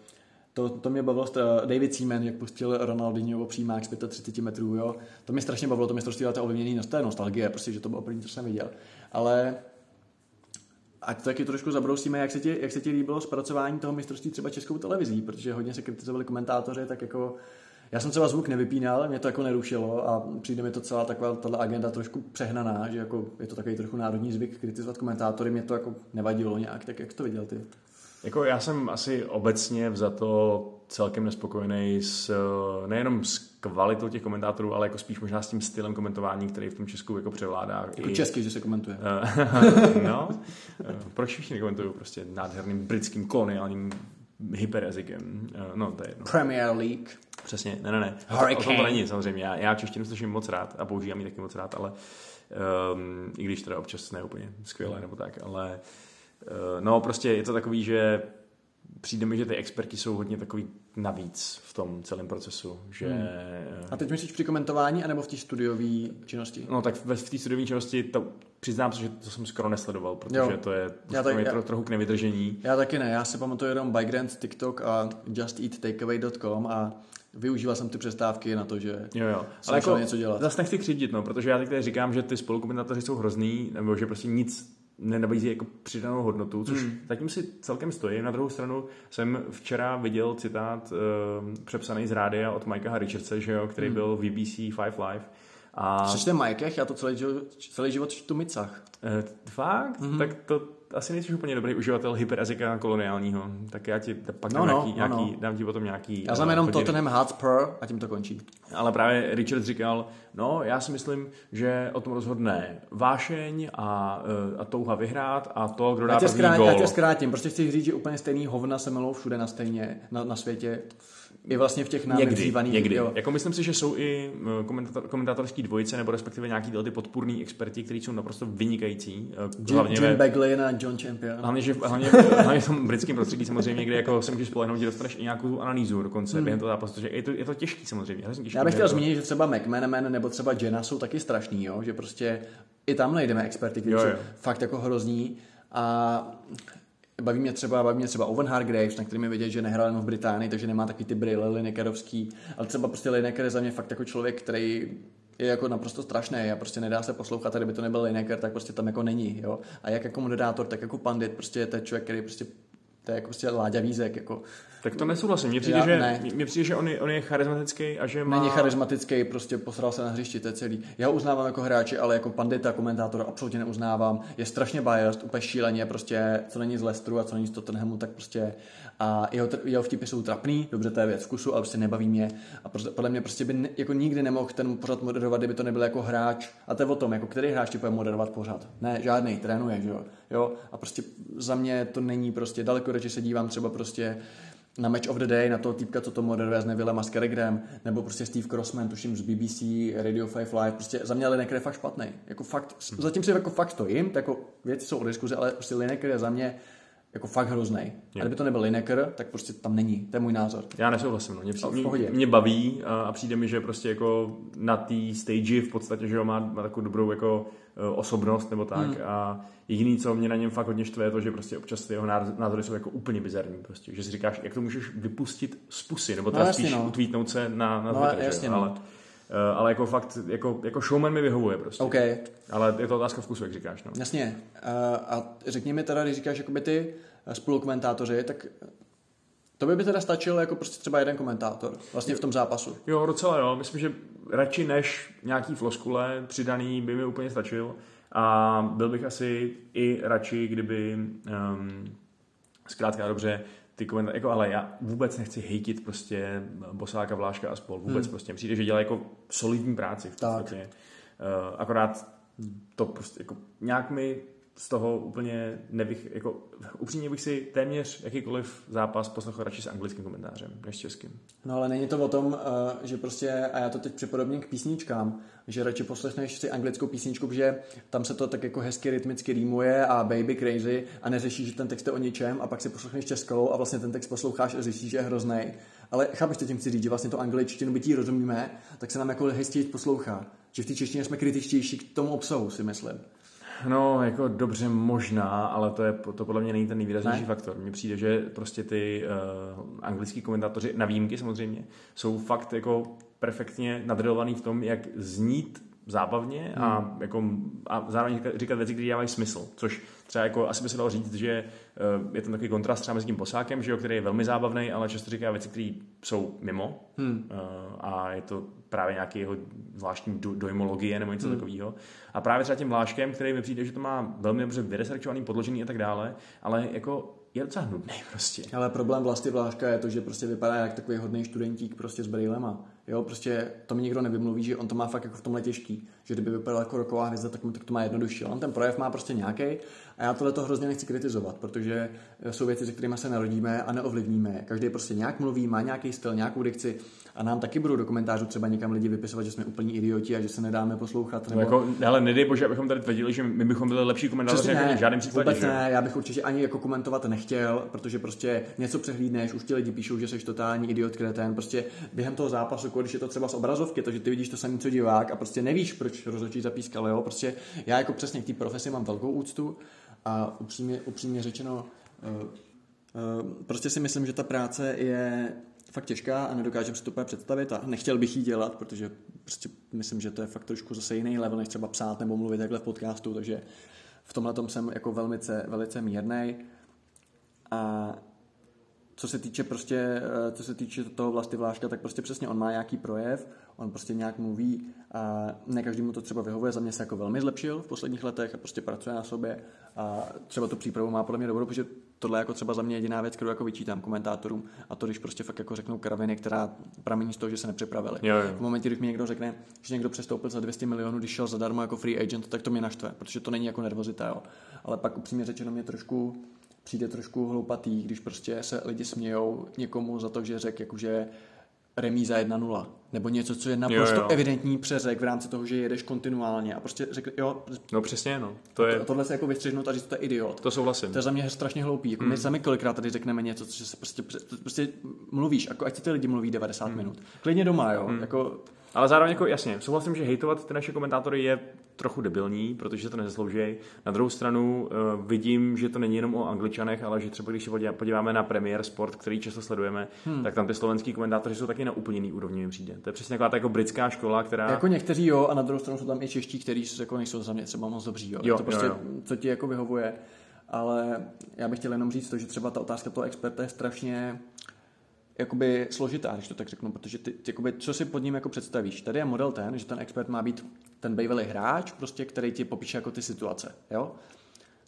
To, to mě bavilo, David Seaman, jak pustil Ronaldinho přímák z 35 metrů, jo. To mě strašně bavilo, to mistrovství, ale to ovlivnění, to je nostalgie, prostě, že to bylo první, co jsem viděl. Ale ať taky trošku zabrousíme, jak se ti, jak se ti líbilo zpracování toho mistrovství třeba českou televizí, protože hodně se kritizovali komentátoři, tak jako Já jsem třeba zvuk nevypínal, mě to jako nerušilo a přijde mi to celá taková tato agenda trošku přehnaná, že jako je to takový trochu národní zvyk kritizovat komentátory, mě to jako nevadilo nějak, tak jak to viděl ty? Jako já jsem asi obecně za to celkem nespokojený s, nejenom s kvalitou těch komentátorů, ale jako spíš možná s tím stylem komentování, který v tom Česku jako převládá. Jako I... česky, že se komentuje. no, proč všichni nekomentují prostě nádherným britským koloniálním hyperjazykem. No, to je jedno. Premier League. Přesně, ne, ne, ne. Hurricane. O tom to není, samozřejmě. Já, já češtinu slyším moc rád a používám ji taky moc rád, ale um, i když teda občas ne úplně skvěle nebo tak, ale uh, no prostě je to takový, že přijde mi, že ty experti jsou hodně takový navíc v tom celém procesu. Že... Hmm. A teď myslíš při komentování, anebo v té studiové činnosti? No tak v, v té studiové činnosti to, přiznám se, že to jsem skoro nesledoval, protože jo. to je já tak, já, trochu k nevydržení. Já taky ne, já si pamatuju jenom ByteDance, TikTok a justeattakeaway.com a využíval jsem ty přestávky na to, že jo, jo. Ale jako, něco dělat. Zase nechci křivdit, no, protože já teď říkám, že ty spolukomentátoři jsou hrozný, nebo že prostě nic nenabízí jako přidanou hodnotu, což hmm. zatím si celkem stojí. Na druhou stranu jsem včera viděl citát uh, přepsaný z rádia od Mikea Richardse, že jo, který hmm. byl v BBC Five Live. A... Což ten Mike, já to celý, celý život čtu micách. Uh, fakt? Hmm. Tak to, asi nejsi úplně dobrý uživatel hyperjazyka koloniálního, tak já ti pak no, dám, no, nějaký, no, nějaký, dám ti potom nějaký... Já znám jenom hodně... Tottenham Hotspur a tím to končí. Ale právě Richard říkal, no já si myslím, že o tom rozhodne vášeň a, eh, a touha vyhrát a to, kdo dá já první gol. Já tě zkrátím, prostě chci říct, že úplně stejný hovna se melou všude na stejně, na, na světě i vlastně v těch námi někdy, někdy. Jo. Jako myslím si, že jsou i eh, komentátor, komentátorský dvojice, nebo respektive nějaký ty podpůrný experti, kteří jsou naprosto vynikající. Eh, hlavně Jim, Jim Bagley a John Champion. Hlavně, že, hlavně, hlavně v tom britském prostředí samozřejmě, kde jako se můžeš spolehnout, že dostaneš i nějakou analýzu dokonce hmm. během toho zápasu, protože je to, je to těžký samozřejmě. Těžký, Já bych chtěl zmínit, že třeba McManaman nebo třeba Jenna jsou taky strašný, jo? že prostě i tam najdeme experty, kteří jsou fakt jako hrozní a Baví mě třeba, baví mě třeba Owen Hargraves, na kterým je vidět, že nehrál jenom v Británii, takže nemá takový ty brýle Linekerovský, ale třeba prostě Lineker je za mě fakt jako člověk, který je jako naprosto strašný a prostě nedá se poslouchat, kdyby to nebyl Lineker, tak prostě tam jako není, jo. A jak jako moderátor, tak jako pandit, prostě je to člověk, který prostě to je jako prostě Láďa Vízek, jako tak to nesouhlasím. Mně přijde, Já, že, ne. mně přijde, že on je, on je charismatický a že má... Není charismatický, prostě posral se na hřišti, to je celý. Já uznávám jako hráči, ale jako pandita, komentátor absolutně neuznávám. Je strašně biased, úplně šíleně, prostě co není z Lestru a co není z Tottenhamu, tak prostě a jeho, jeho vtipy jsou trapný, dobře, to je věc vkusu, ale prostě nebaví mě. A podle mě prostě by ne, jako nikdy nemohl ten pořad moderovat, kdyby to nebyl jako hráč. A to je o tom, jako který hráč ti bude moderovat pořád. Ne, žádný, trénuje, že jo. Jo. A prostě za mě to není prostě, daleko radši se dívám třeba prostě na Match of the Day, na toho týpka, co to moderuje s Nevillem a s Carrigrem, nebo prostě Steve Crossman, tuším z BBC, Radio 5 Live, prostě za mě Lineker je fakt špatný. Jako fakt, hmm. zatím si jako fakt stojím, to jako věci jsou o diskuzi, ale prostě Lineker je za mě jako fakt hrozný. A kdyby to nebyl Lineker, tak prostě tam není. To je můj názor. Já nesouhlasím. No. Mě, mě, mě, baví a, a, přijde mi, že prostě jako na té stage v podstatě, že má, má takovou dobrou jako e, osobnost nebo tak hmm. a jediný, co mě na něm fakt hodně štve, je to, že prostě občas ty jeho názory jsou jako úplně bizarní. Prostě. Že si říkáš, jak to můžeš vypustit z pusy, nebo no, spíš no. utvítnout se na, na no, Twitter, jasně, no. ale, e, ale jako fakt, jako, jako showman mi vyhovuje prostě. Okay. Ale je to otázka vkusu, jak říkáš. No. Jasně. Uh, a řekni mi teda, když říkáš jakoby ty spolukomentátoři, tak to by by teda stačil jako prostě třeba jeden komentátor vlastně v tom zápasu. Jo, docela jo. Myslím, že radši než nějaký floskule přidaný by mi úplně stačil. A byl bych asi i radši, kdyby um, zkrátka dobře ty komentáře, jako ale já vůbec nechci hejtit prostě Bosáka, Vláška a spol, vůbec hmm. prostě. Přijde, že dělají jako solidní práci v podstatě. Uh, akorát to prostě jako nějak mi z toho úplně nevych, jako upřímně bych si téměř jakýkoliv zápas poslechl radši s anglickým komentářem než s českým. No ale není to o tom, eh, že prostě, a já to teď připodobním k písničkám, že radši poslechneš si anglickou písničku, že tam se to tak jako hezky rytmicky rýmuje a baby crazy a neřešíš, že ten text je o ničem a pak si poslechneš českou a vlastně ten text posloucháš a zjistíš, že je hrozný. Ale chápeš, co tím chci říct, že vlastně to angličtinu by ti rozumíme, tak se nám jako hezčí poslouchá. Že v té češtině jsme kritičtější k tomu obsahu, si myslím. No, jako dobře možná, ale to, je, to podle mě není ten nejvýraznější ne? faktor. Mně přijde, že prostě ty uh, anglický komentátoři, na výjimky samozřejmě, jsou fakt jako perfektně nadrilovaný v tom, jak znít zábavně a, hmm. jako, a zároveň říkat věci, které dávají smysl. Což třeba jako asi by se dalo říct, že uh, je tam takový kontrast třeba mezi tím posákem, že jo, který je velmi zábavný, ale často říká věci, které jsou mimo hmm. a je to právě nějaký jeho zvláštní dojmologie nebo něco hmm. takového. A právě třeba tím Vláškem, který mi přijde, že to má velmi dobře vyresearchovaný, podložený a tak dále, ale jako je docela nudný prostě. Ale problém vlastně Vláška je to, že prostě vypadá jak takový hodný studentík prostě s brýlema. Jo, prostě to mi nikdo nevymluví, že on to má fakt jako v tomhle těžký. Že kdyby vypadal jako roková hvězda, tak tak to má jednodušší. On ten projev má prostě nějaký a já tohle to hrozně nechci kritizovat, protože jsou věci, se kterými se narodíme a neovlivníme. Každý prostě nějak mluví, má nějaký styl, nějakou dikci a nám taky budou do komentářů třeba někam lidi vypisovat, že jsme úplní idioti a že se nedáme poslouchat. Nebo... No jako, ale nedej bože, abychom tady tvrdili, že my bychom byli lepší komentáři jako v žádném případě. Vůbec ne, já bych určitě ani jako komentovat nechtěl, protože prostě něco přehlídneš, už ti lidi píšou, že jsi totální idiot kreten. Prostě během toho zápasu, jako když je to třeba z obrazovky, takže ty vidíš to samé, co divák a prostě nevíš, proč rozhodčí zapískal. Jo? Prostě já jako přesně k té profesi mám velkou úctu a upřímně, upřímně řečeno, uh, uh, prostě si myslím, že ta práce je fakt těžká a nedokážem si to úplně představit a nechtěl bych ji dělat, protože prostě myslím, že to je fakt trošku zase jiný level, než třeba psát nebo mluvit takhle v podcastu, takže v tomhle tom jsem jako velice, velice mírnej. A co se týče prostě, eh, co se týče toho vlasti vláška, tak prostě přesně on má nějaký projev, on prostě nějak mluví a ne každému to třeba vyhovuje. Za mě se jako velmi zlepšil v posledních letech a prostě pracuje na sobě a třeba tu přípravu má podle mě dobrou, protože tohle je jako třeba za mě jediná věc, kterou jako vyčítám komentátorům a to, když prostě fakt jako řeknou kraviny, která pramení z toho, že se nepřipravili. Jo, jo. V momentě, když mi někdo řekne, že někdo přestoupil za 200 milionů, když šel zadarmo jako free agent, tak to mě naštve, protože to není jako nervozita, jo. Ale pak upřímně řečeno mě trošku přijde trošku hloupatý, když prostě se lidi smějou někomu za to, že řekl, jakože remíza 1-0. Nebo něco, co je naprosto jo, jo. evidentní přeřek v rámci toho, že jedeš kontinuálně a prostě řekl, jo. No přesně, no. To je... Tohle se jako vystřihnout a říct, to je idiot. To souhlasím. To je za mě strašně hloupý. Jako mm. My sami kolikrát tady řekneme něco, co se prostě, prostě mluvíš, jako ať si ty lidi mluví 90 mm. minut. Klidně doma, jo. Mm. Jako, ale zároveň jako jasně, souhlasím, že hejtovat ty naše komentátory je trochu debilní, protože to nezaslouží. Na druhou stranu uh, vidím, že to není jenom o angličanech, ale že třeba když se podíváme na Premier Sport, který často sledujeme, hmm. tak tam ty slovenský komentátoři jsou taky na úplně jiný úrovni, mi přijde. To je přesně taková ta jako britská škola, která. Jako někteří jo, a na druhou stranu jsou tam i čeští, kteří jako nejsou za mě třeba moc dobří. Jo. jo to prostě, jo, jo. co ti jako vyhovuje. Ale já bych chtěl jenom říct to, že třeba ta otázka toho experta je strašně jakoby složitá, když to tak řeknu, protože ty, jakoby, co si pod ním jako představíš? Tady je model ten, že ten expert má být ten bývalý hráč, prostě, který ti popíše jako ty situace, jo?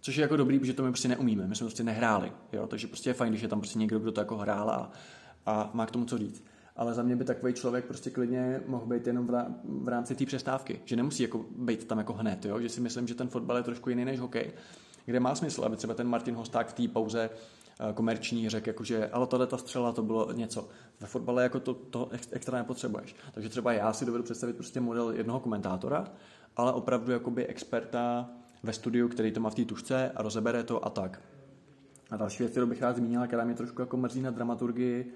Což je jako dobrý, protože to my prostě neumíme, my jsme prostě nehráli, jo? takže prostě je fajn, když je tam prostě někdo, kdo to jako hrál a, a má k tomu co říct. Ale za mě by takový člověk prostě klidně mohl být jenom v rámci té přestávky, že nemusí jako být tam jako hned, jo? že si myslím, že ten fotbal je trošku jiný než hokej, kde má smysl, aby třeba ten Martin Hosták v té pauze komerční řekl, jakože, ale tohle ta střela, to bylo něco. Ve fotbale jako to, to extra nepotřebuješ. Takže třeba já si dovedu představit prostě model jednoho komentátora, ale opravdu jakoby experta ve studiu, který to má v té tušce a rozebere to a tak. A další věc, kterou bych rád zmínil, která mě trošku jako mrzí na dramaturgii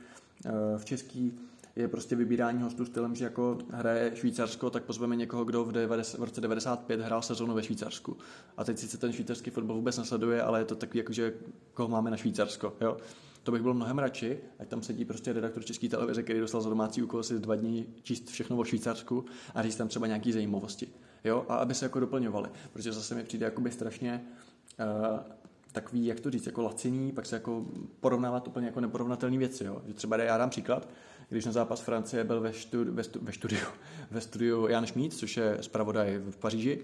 eh, v český, je prostě vybírání hostů stylem, že jako hraje Švýcarsko, tak pozveme někoho, kdo v, 90, v roce 95 hrál sezónu ve Švýcarsku. A teď sice ten švýcarský fotbal vůbec nesleduje, ale je to takový, jako, že koho máme na Švýcarsko. Jo? To bych byl mnohem radši, ať tam sedí prostě redaktor České televize, který dostal za domácí úkol si dva dní číst všechno o Švýcarsku a říct tam třeba nějaké zajímavosti. Jo? A aby se jako doplňovali. Protože zase mi přijde jakoby strašně uh, takový, jak to říct, jako laciný, pak se jako porovnávat úplně jako neporovnatelné věci. Jo? Že třeba já dám příklad, když na zápas Francie byl ve, stu, ve, stu, ve, studiu, ve studiu Jan Šmíc, což je zpravodaj v Paříži,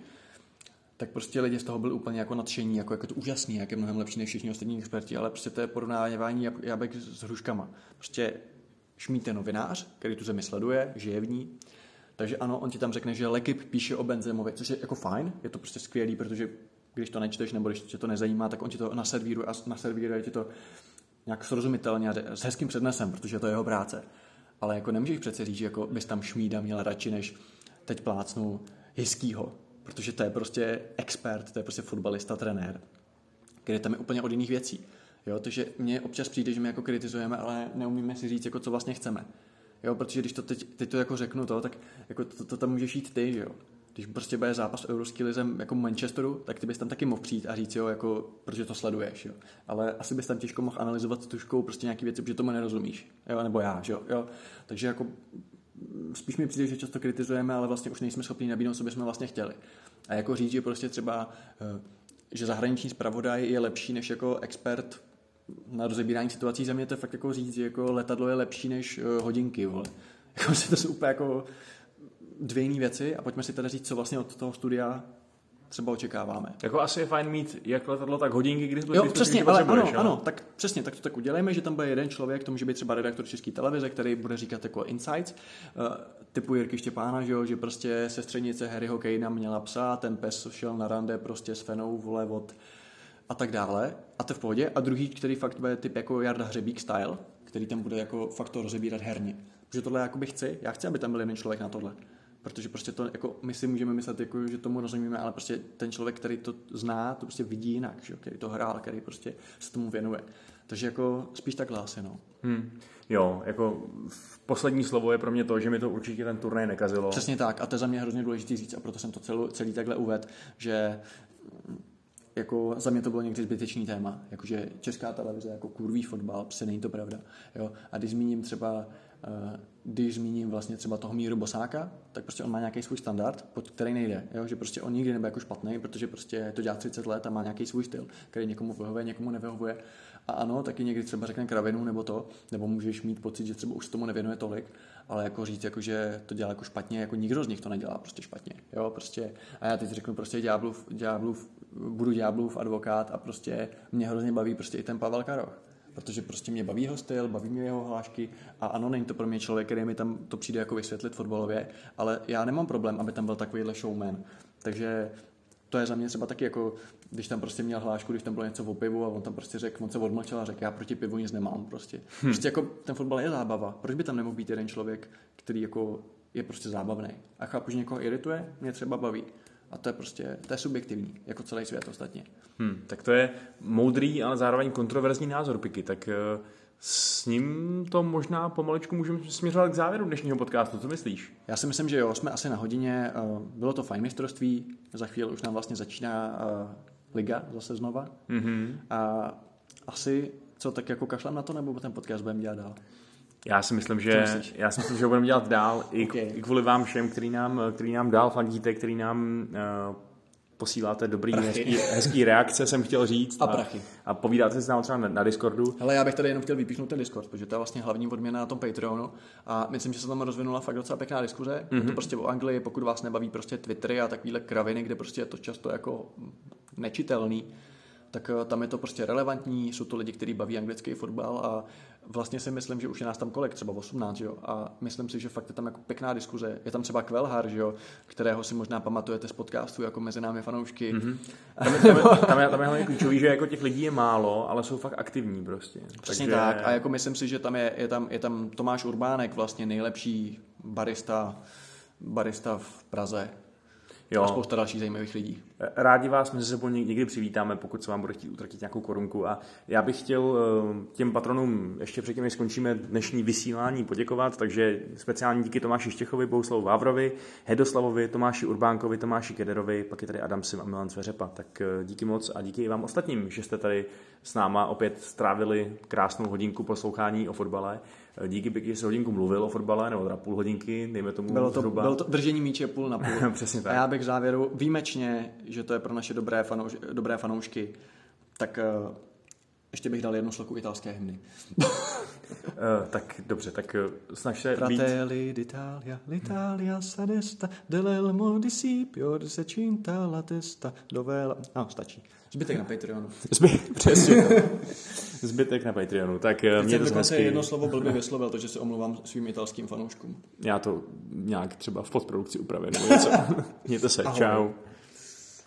tak prostě lidi z toho byli úplně jako nadšení, jako, jako to úžasný, jak je mnohem lepší než všichni ostatní experti, ale prostě to je porovnávání jabek s hruškama. Prostě Šmít je novinář, který tu zemi sleduje, žije v ní, takže ano, on ti tam řekne, že Lekip píše o Benzemovi, což je jako fajn, je to prostě skvělý, protože když to nečteš nebo když tě to nezajímá, tak on ti to naservíruje a naservíruje ti to nějak srozumitelně a s hezkým přednesem, protože to je jeho práce. Ale jako nemůžeš přece říct, že jako bys tam Šmída měl radši, než teď plácnu Hiskýho, protože to je prostě expert, to je prostě fotbalista, trenér, který tam je úplně od jiných věcí. Jo, takže mně občas přijde, že my jako kritizujeme, ale neumíme si říct, jako co vlastně chceme. Jo, protože když to teď, teď to jako řeknu to, tak jako to, to, tam můžeš jít ty, že jo když prostě bude zápas Euroský lizem jako Manchesteru, tak ty bys tam taky mohl přijít a říct, jo, jako, protože to sleduješ, jo. Ale asi bys tam těžko mohl analyzovat tuškou prostě nějaký věci, protože tomu nerozumíš, jo, nebo já, jo, jo. Takže jako spíš mi přijde, že často kritizujeme, ale vlastně už nejsme schopni nabídnout, co bychom vlastně chtěli. A jako říct, že prostě třeba, eh, že zahraniční zpravodaj je lepší než jako expert na rozebírání situací za mě to je fakt jako říct, že jako letadlo je lepší než uh, hodinky, vole. Jako, to jsou úplně jako dvě jiné věci a pojďme si teda říct, co vlastně od toho studia třeba očekáváme. Jako asi je fajn mít jak letadlo, tak hodinky, kdy Jo, přesně, ale ano, jo? ano, tak přesně, tak to tak udělejme, že tam bude jeden člověk, to může být třeba redaktor České televize, který bude říkat jako insights, uh, typu Jirky Štěpána, že, jo, že prostě sestřenice Harryho Kanea měla psa, ten pes šel na rande prostě s fenou, vole, od a tak dále. A to v pohodě. A druhý, který fakt bude typ jako Jarda Hřebík style, který tam bude jako fakt to rozebírat herně. Protože tohle jakoby chci, já chci, aby tam byl jeden člověk na tohle. Protože prostě to, jako my si můžeme myslet, jako, že tomu rozumíme, ale prostě ten člověk, který to zná, to prostě vidí jinak, že? který to hrál, který prostě se tomu věnuje. Takže jako spíš takhle asi, no. Hmm. Jo, jako poslední slovo je pro mě to, že mi to určitě ten turnaj nekazilo. Přesně tak a to je za mě hrozně důležité říct a proto jsem to celý, celý takhle uvedl, že jako za mě to bylo někdy zbytečný téma, jakože česká televize jako kurví fotbal, prostě není to pravda. Jo? A když zmíním třeba když zmíním vlastně třeba toho Míru Bosáka, tak prostě on má nějaký svůj standard, pod který nejde. Jo? Že prostě on nikdy nebude jako špatný, protože prostě to dělá 30 let a má nějaký svůj styl, který někomu vyhovuje, někomu nevyhovuje. A ano, taky někdy třeba řekne kravinu nebo to, nebo můžeš mít pocit, že třeba už tomu nevěnuje tolik, ale jako říct, jako, že to dělá jako špatně, jako nikdo z nich to nedělá prostě špatně. Jo, prostě, a já teď řeknu prostě ďáblův, ďáblův, budu ďáblův advokát a prostě mě hrozně baví prostě i ten Pavel Karoch protože prostě mě baví jeho styl, baví mě jeho hlášky a ano, není to pro mě člověk, který mi tam to přijde jako vysvětlit fotbalově, ale já nemám problém, aby tam byl takovýhle showman. Takže to je za mě třeba taky jako, když tam prostě měl hlášku, když tam bylo něco o pivu a on tam prostě řekl, on se odmlčel a řekl, já proti pivu nic nemám prostě. Hmm. Prostě jako ten fotbal je zábava. Proč by tam nemohl být jeden člověk, který jako je prostě zábavný? A chápu, že někoho irituje, mě třeba baví. A to je prostě, to je subjektivní, jako celý svět ostatně. Hmm, tak to je moudrý, ale zároveň kontroverzní názor, Piky. Tak uh s ním to možná pomaličku můžeme směřovat k závěru dnešního podcastu. Co myslíš? Já si myslím, že jo, jsme asi na hodině. Eh, bylo to fajn mistrovství, za chvíli už nám vlastně začíná eh, liga zase znova. Mm-hmm. A asi co, tak jako kašlem na to, nebo ten podcast budeme dělat dál? Já si myslím, že, já si myslím, že ho budeme dělat dál i, okay. i kvůli vám všem, který nám, který nám dál fandíte, který nám uh, posíláte dobrý, hezký, hezký reakce, jsem chtěl říct. A, a prachy. A povídáte si nám třeba na, na Discordu. Ale já bych tady jenom chtěl vypíchnout ten Discord, protože to je vlastně hlavní odměna na tom Patreonu. A myslím, že se tam rozvinula fakt docela pěkná diskuze. Mm-hmm. Je to mhm. prostě o Anglii, pokud vás nebaví prostě Twittery a takovéhle kraviny, kde prostě je to často jako nečitelný, tak eh, tam je to prostě relevantní, jsou to lidi, kteří baví anglický fotbal a vlastně si myslím, že už je nás tam kolik, třeba 18, že jo? A myslím si, že fakt je tam jako pěkná diskuze. Je tam třeba Kvelhar, že jo? kterého si možná pamatujete z podcastu jako mezi námi fanoušky. Mm-hmm. Tam, je, tam, je, tam, je, tam je hlavně klíčový, že jako těch lidí je málo, ale jsou fakt aktivní prostě. Přesně Takže... tak. A jako myslím si, že tam je, je, tam, je tam Tomáš Urbánek, vlastně nejlepší barista, barista v Praze Jo. A spousta dalších zajímavých lidí. Rádi vás mezi sebou někdy přivítáme, pokud se vám bude chtít utratit nějakou korunku. A já bych chtěl eh, těm patronům ještě předtím, než skončíme dnešní vysílání, poděkovat. Takže speciální díky Tomáši Štěchovi, Bouslavu Vávrovi, Hedoslavovi, Tomáši Urbánkovi, Tomáši Kederovi, pak je tady Adam Sim a Milan Cveřepa. Tak eh, díky moc a díky i vám ostatním, že jste tady s náma opět strávili krásnou hodinku poslouchání o fotbale. Díky pěkně se hodinku mluvil o fotbale, nebo teda půl hodinky, dejme tomu bylo to, zhruba. Bylo to držení míče půl na půl. Přesně tak. A já bych závěru výjimečně, že to je pro naše dobré, fanouš, dobré fanoušky, tak uh, ještě bych dal jednu sloku italské hymny. uh, tak dobře, tak uh, snaž se Fratelli být... d'Italia, l'Italia s'adesta, dell'elmo di Scipio, se cinta la testa, dove la... No, stačí. Zbytek na Patreonu. Zbytek, přesně. Zbytek na Patreonu. Tak eh, mě to hezky... jedno slovo blbě vyslovil, to, že se omlouvám svým italským fanouškům. Já to nějak třeba v podprodukci upravím. Mějte se. Ahoj. Čau.